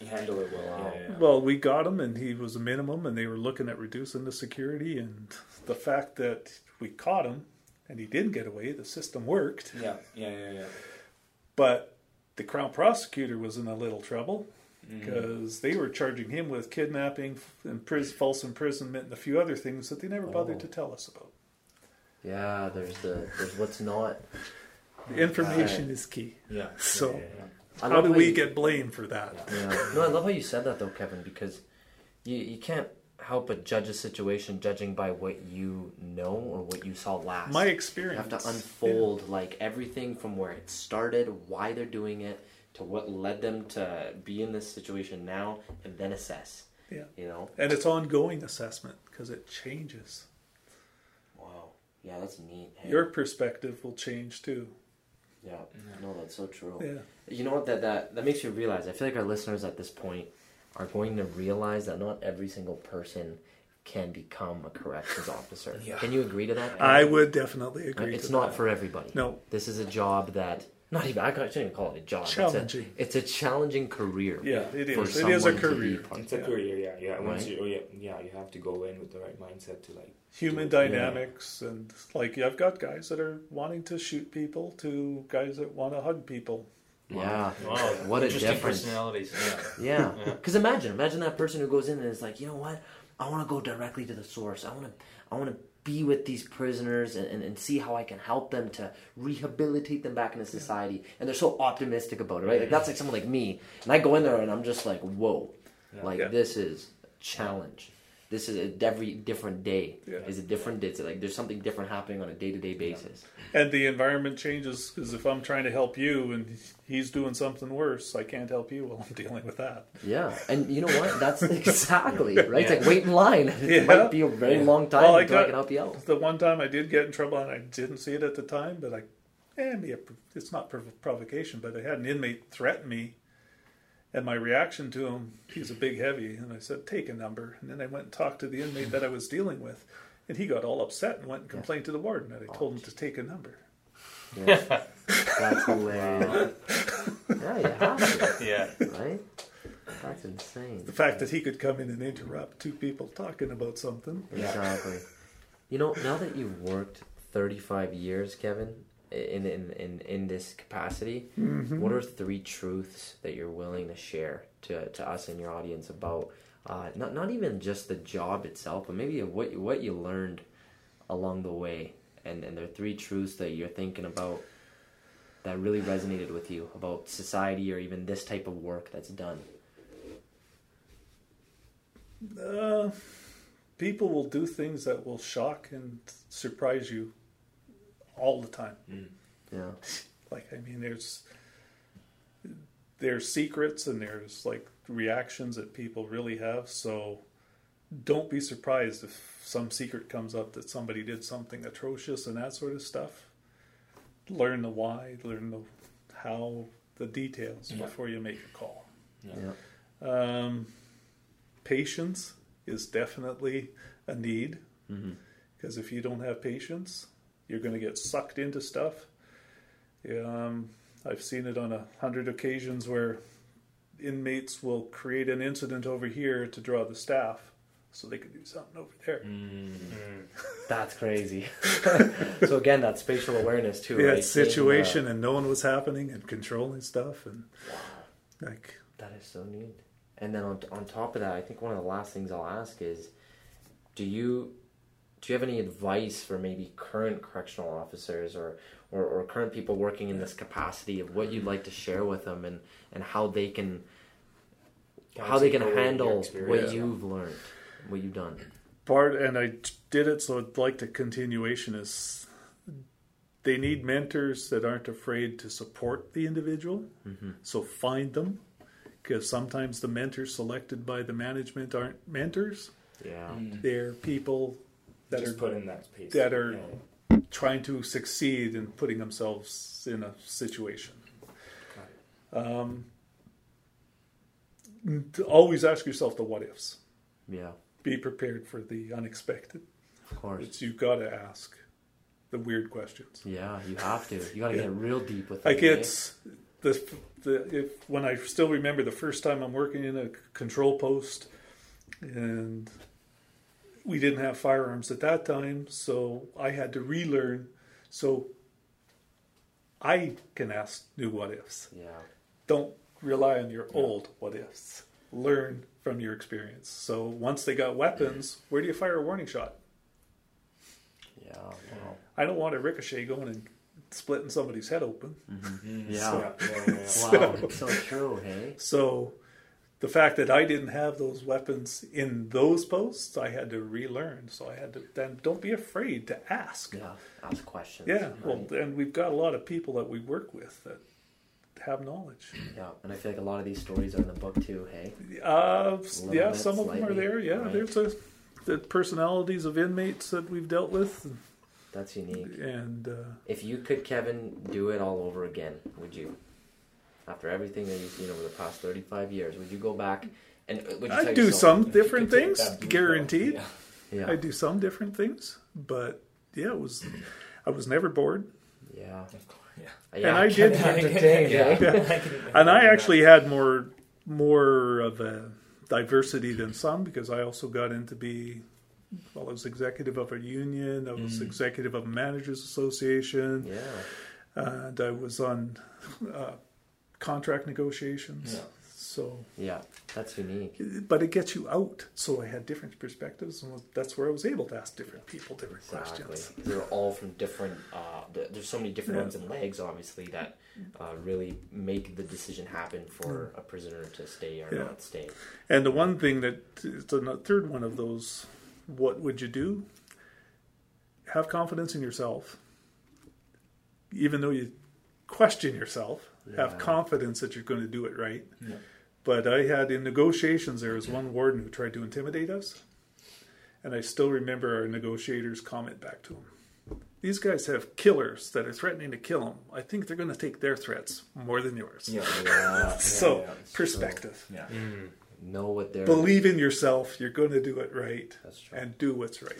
You handle it well. Wow. Yeah, yeah. well, we got him, and he was a minimum, and they were looking at reducing the security, and the fact that we caught him, and he didn't get away, the system worked. Yeah, yeah, yeah, yeah. But the crown prosecutor was in a little trouble Mm-hmm. because they were charging him with kidnapping, impris- false imprisonment, and a few other things that they never bothered Oh. to tell us about. Yeah, there's the there's what's not. The information is key. Yeah. So- yeah, yeah, yeah. How do we you- get blamed for that? No, I love how you said that though, Kevin, because you you can't help but judge a situation judging by what you know or what you saw last. My experience. you experience. have to unfold like everything from where it started, why they're doing it, to what led them to be in this situation now, and then assess. Yeah. You know. And it's ongoing assessment because it changes. Wow. Yeah, that's neat. hey? Your perspective will change too. Yeah. No, that's so true. Yeah. You know what that, that that makes you realize? I feel like our listeners at this point are going to realize that not every single person can become a corrections officer. Yeah. Can you agree to that? I would definitely uh, agree. it's to not that. for everybody. No. This is a job that not even I shouldn't even call it a job. Challenging. It's a, it's a challenging career. Yeah, it for is. It is a someone to be career. It's a Yeah. career, yeah, yeah. Once Right? you, oh, yeah, yeah, you have to go in with the right mindset to like. Human Yeah. dynamics and like I've got guys that are wanting to shoot people to guys that want to hug people. Yeah. Wow. What a Interesting difference. personalities. Yeah. Yeah. Yeah. Because imagine, imagine that person who goes in and is like, you know what? I want to go directly to the source. I want to, I want to be with these prisoners and, and, and see how I can help them to rehabilitate them back into society. And they're so optimistic about it, right? Like that's like someone like me, and I go in there and I'm just like, whoa, like Yeah. this is a challenge. This is a every different day. Yeah. Is a different. It's like there's something different happening on a day to day basis. And the environment changes because if I'm trying to help you and he's doing something worse, I can't help you while I'm dealing with that. Yeah, and you know what? That's exactly right. It's like wait in line. It Yeah. might be a very long time Well, I until I got- can help you out. The one time I did get in trouble and I didn't see it at the time, but I, eh, it's not provocation, but I had an inmate threaten me. And my reaction to him, he's a big heavy, and I said, take a number. And then I went and talked to the inmate that I was dealing with. And he got all upset and went and complained to the warden that I told him to take a number. Yeah. That's hilarious. yeah, you have Yeah. right? That's insane. The fact that he could come in and interrupt two people talking about something. Exactly. You know, now that you've worked 35 years, Kevin, in in in, in this capacity, what are three truths that you're willing to share to, to us and your audience about uh, not not even just the job itself, but maybe what you- what you learned along the way, and and there are three truths that you're thinking about that really resonated with you about society or even this type of work that's done. Uh, people will do things that will shock and surprise you all the time. Mm. Yeah. Like, I mean, there's there's secrets and there's like reactions that people really have. So don't be surprised if some secret comes up that somebody did something atrocious and that sort of stuff. Learn the why, learn the how, the details Yeah. before you make a call. Yeah. Um, patience is definitely a need Mm-hmm. because if you don't have patience, you're going to get sucked into stuff. Um, I've seen it on a hundred occasions where inmates will create an incident over here to draw the staff so they can do something over there. Mm. That's crazy. so again, that spatial awareness too, Yeah, right? it's Seeing, uh, situation and knowing what's happening and controlling stuff and like That is so neat. And then on on top of that, I think one of the last things I'll ask is, do you do you have any advice for maybe current correctional officers or, or, or current people working in this capacity of what you'd like to share with them and, and how they can how they can Take away your handle what you've learned, what you've done. part and I did it so I'd like the continuation is they need mentors that aren't afraid to support the individual Mm-hmm. so find them because sometimes the mentors selected by the management aren't mentors Yeah. they're people that Just are put in that space. that are- Yeah. trying to succeed in putting themselves in a situation um, to always ask yourself the what ifs Yeah. be prepared for the unexpected Of course. It's you've got to ask the weird questions. Yeah, you have to. You got to Yeah. get real deep with it. Like eh? it's the the if when I still remember the first time I'm working in a control post, and we didn't have firearms at that time, so I had to relearn. So I can ask new what ifs. Yeah. Don't rely on your old what ifs. Learn from your experience. So once they got weapons, where do you fire a warning shot? Yeah. Wow. I don't want a ricochet going and splitting somebody's head open. Mm. Yeah. Yeah, yeah, yeah. Wow. It's so true, hey? So the fact that I didn't have those weapons in those posts, I had to relearn. So I had to then don't be afraid to ask. Yeah. Ask questions. Yeah, well, and we've got a lot of people that we work with that have knowledge. Yeah. And I feel like a lot of these stories are in the book too, hey? Uh, yeah, some of them are there. Yeah, right. there's a, the personalities of inmates that we've dealt with, That's unique. and uh, If you could, Kevin, do it all over again, would you? After everything that you've seen over the past 35 years, would you go back and uh, would you I'd do yourself- some different things, guaranteed. pill, Yeah. I do some different things, but yeah, it was. I was never bored, Yeah. Yeah, of course. Yeah. Yeah, I did- entertained, Yeah. I and I that. actually had more more of a diversity than some because I also got into be. Well, I was executive of a union. I was Mm. executive of a managers association, Yeah. and I was on uh, contract negotiations. Yeah. So, Yeah. That's unique. but it gets you out. So I had different perspectives, and that's where I was able to ask different people different Exactly. questions. They're all from different. Uh, there's so many different Yeah. arms and legs, obviously, that uh, really make the decision happen for a prisoner to stay or Yeah. not stay. And the one thing that it's the third one of those, what would you do? Have confidence in yourself. Even though you question yourself, Yeah. have confidence that you're going to do it right. Yeah. But I had in negotiations, there was one warden who tried to intimidate us. And I still remember our negotiators' comment back to him. These guys have killers that are threatening to kill them. I think they're going to take their threats more than yours. Yeah. Yeah. So, yeah. perspective. Yeah. Mm. know what they're. Believe in yourself. You're going to do it right. That's true. and do what's right.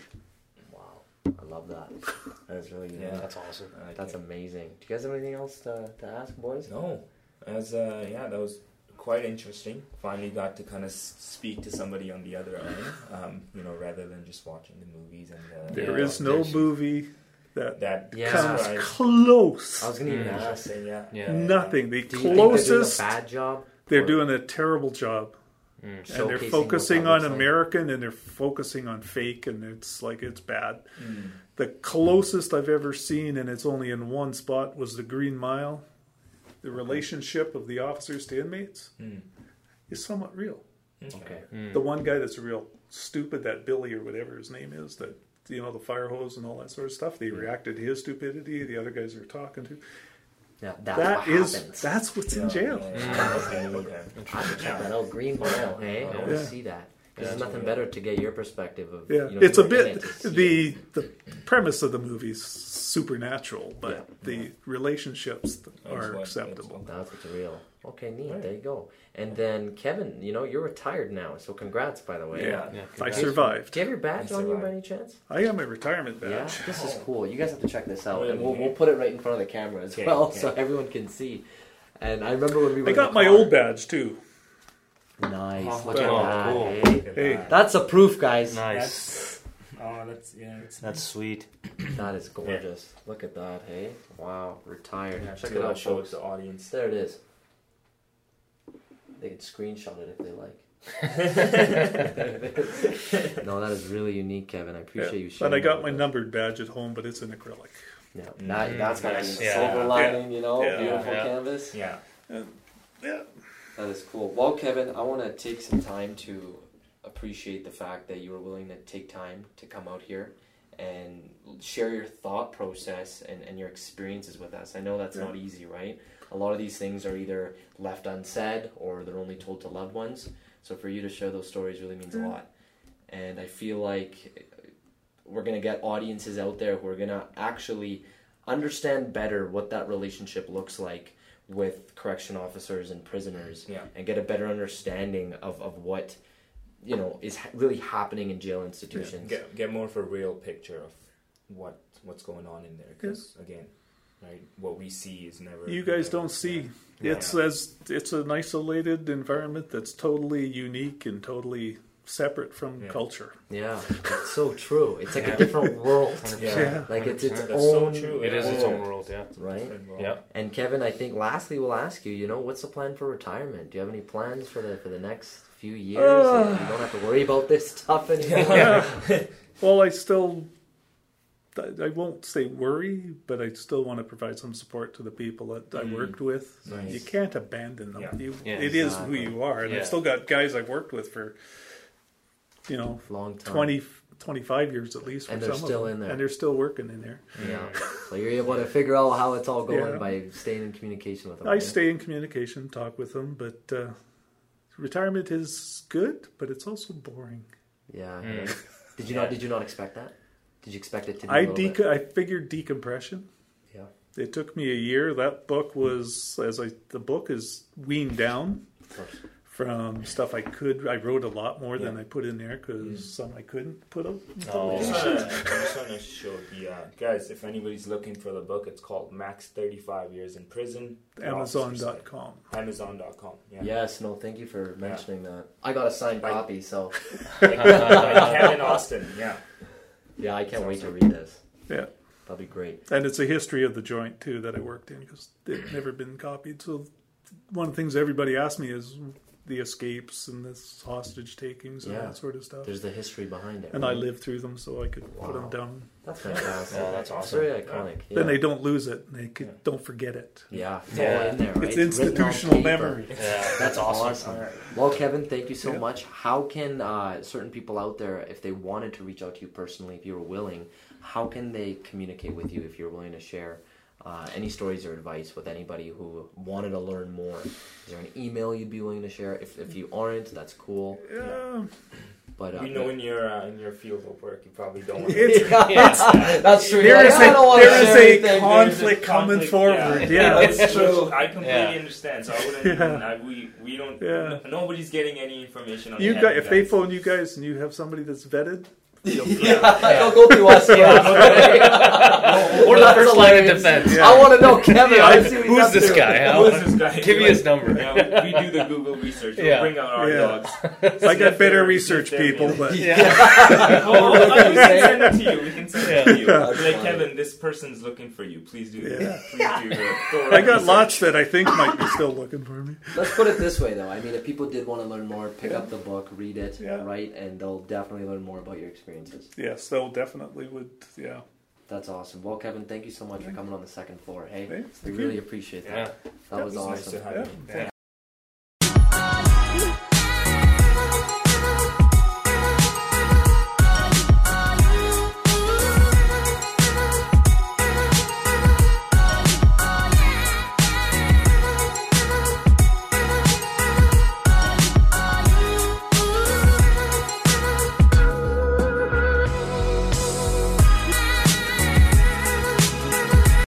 Wow. I love that. That's really good. Yeah. That's awesome. I like That's it. amazing. Do you guys have anything else to, to ask, boys? No, as uh, yeah, that was quite interesting. Finally, got to kind of speak to somebody on the other end, um, you know, rather than just watching the movies and uh, There Yeah, is no movie that that Yeah. comes describes- close. I was gonna even Mm. ask. Yeah. Yeah. Nothing. The Do you think they're doing a closest. bad job? They're Or doing a terrible job, Mm. and they're focusing on like? American and they're focusing on fake, and it's like it's bad. Mm. The closest I've ever seen, and it's only in one spot, was the Green Mile. The relationship of the officers to inmates Mm. is somewhat real. Okay. Mm. The one guy that's real stupid, that Billy or whatever his name is, that you know the fire hose and all that sort of stuff. They reacted to his stupidity. The other guys they were talking to. Yeah, that's That what is happens. that's what's in jail. Yeah. I have to check that out. Green mile, hey? I oh, want to Yeah. see that. Yeah, There's that's nothing better to get your perspective of. Yeah, you know, it's a you were in bit it to the it. the premise of the movie's supernatural, but Yeah. the relationships That's are what- acceptable. That's what's real. Okay, neat. Right. There you go. And then Kevin, you know you're retired now, so congrats by the way. Yeah, Yeah, I survived. Do you have your badge on you survived. by any chance? I am my retirement badge. Yeah, badge. this is cool. You guys have to check this out, and we'll, we'll put it right in front of the camera as Okay, well, okay. so everyone can see. And I remember when we were. I in got the my car- old badge too. Nice. Oh, Look at oh, that. cool. hey? Hey. That's a proof, guys. Nice. That's, oh, that's yeah. It's, That's sweet. That is gorgeous. Look at that. Hey, wow, retired. yeah, Check it out, show folks. the audience. There it is. They can screenshot it if they like. no, that is really unique, Kevin. I appreciate you Yeah. sharing. And I got my with numbered badge at home, but it's in acrylic. Yeah, that, Mm, that's got nice. a Yeah. silver Yeah. lining, you know, Yeah. beautiful Yeah. canvas. Yeah. Yeah, That is cool. Well, Kevin, I want to take some time to appreciate the fact that you were willing to take time to come out here and share your thought process and, and your experiences with us. I know that's Yeah. not easy, right? A lot of these things are either left unsaid or they're only told to loved ones. So for you to share those stories really means a mm. lot. And I feel like we're going to get audiences out there who are going to actually understand better what that relationship looks like with correction officers and prisoners Yeah. and get a better understanding of, of what you know is ha- really happening in jail institutions. Get get more of a real picture of what what's going on in there. Because again, right, what we see is never. you guys don't see. Yeah. It's as it's an isolated environment that's totally unique and totally separate from Yeah. culture. Yeah, it's so true. It's like a different world. Yeah. Yeah. Like it's its That's so own true. It is its own world, yeah. right? Yeah. And Kevin, I think lastly we'll ask you, you know, what's the plan for retirement? Do you have any plans for the for the next few years? Uh. you don't have to worry about this stuff anymore. Yeah. well, I still, I I won't say worry, but I still want to provide some support to the people that I Mm. worked with. Nice. You can't abandon them. Yeah. You, Yeah, it is exactly. who you are, and Yeah. I've still got guys I've worked with for, you know, Long time. 20, 25 years at least. For And they're some still of them. in there. and they're still working in there. Yeah. So you're able to figure out how it's all going Yeah. by staying in communication with them. I right? stay in communication, talk with them, but uh, retirement is good, but it's also boring. Yeah. Mm. Did you Yeah. not? Did you not expect that? Did you expect it to be? I a little bit- I figured decompression. Yeah. It took me a year. That book was as I the book is weaned down Of course. From stuff I could. I wrote a lot more than I put in there because Mm. some I couldn't put up. Oh. I just wanna- just want to show the uh, guys if anybody's looking for the book. It's called Max Thirty Five Years in Prison. The Officer's Life. Amazon.com. Amazon.com. Yeah. Yes. No. Thank you for mentioning that. I got a signed By- copy, so Like, like Kevin Austin. Yeah. yeah, I can't wait to read this. Yeah, That'll be great. and it's a history of the joint too that I worked in because it's never been copied. So one of the things everybody asked me is the escapes and this hostage takings and Yeah. that sort of stuff. There's the history behind it. And I right? lived through them, so I could put Wow. them down. That's fantastic. Yeah, that's It's awesome. very iconic. Yeah. Then they don't lose it. They could, Yeah. don't forget it. yeah, it's Yeah. all in there, right? It's written on institutional paper. memory. Yeah, that's awesome. Awesome. Well, Kevin, thank you so Yeah. much. How can uh, certain people out there, if they wanted to reach out to you personally, if you were willing, how can they communicate with you if you're willing to share uh, any stories or advice with anybody who wanted to learn more? Is there an email you'd be willing to share? If, if you aren't, that's cool. Yeah. But uh, We know in your uh, in your field of work, you probably don't. Want It's- that's, that's true. There Like, is a, there is a anything. conflict coming forward. Yeah, that's true. I completely Yeah. understand. So I wouldn't. Yeah. Even, I, we we don't. Yeah. nobody's getting any information on You the guys, if they phone you guys and you have somebody that's vetted, Yeah, they'll go through us first. Or the That's first line of defense. Yeah. I want to know Kevin. I see what Who's this to. guy? Who is this guy? Give me Like, his number. Yeah, we, we do the Google research. We'll Yeah. bring out our Yeah. dogs. I got better research people, but Yeah. Oh, we can send it to you. We can send it to you. That's like. Kevin, this person's looking for you. Please do. Yeah. Please do. I got lots that I think might be still looking for me. Let's put it this way, though. I mean, if people did want to learn more, pick up the book, read it, Yeah. right, and they'll definitely learn more about your experiences. Yes, they'll definitely would. Yeah. That's awesome. Well, Kevin, thank you so much for coming on the second floor. Hey, Hey, we thank really you. appreciate Yeah. that. That was It's nice awesome. to have Yeah. you. Thank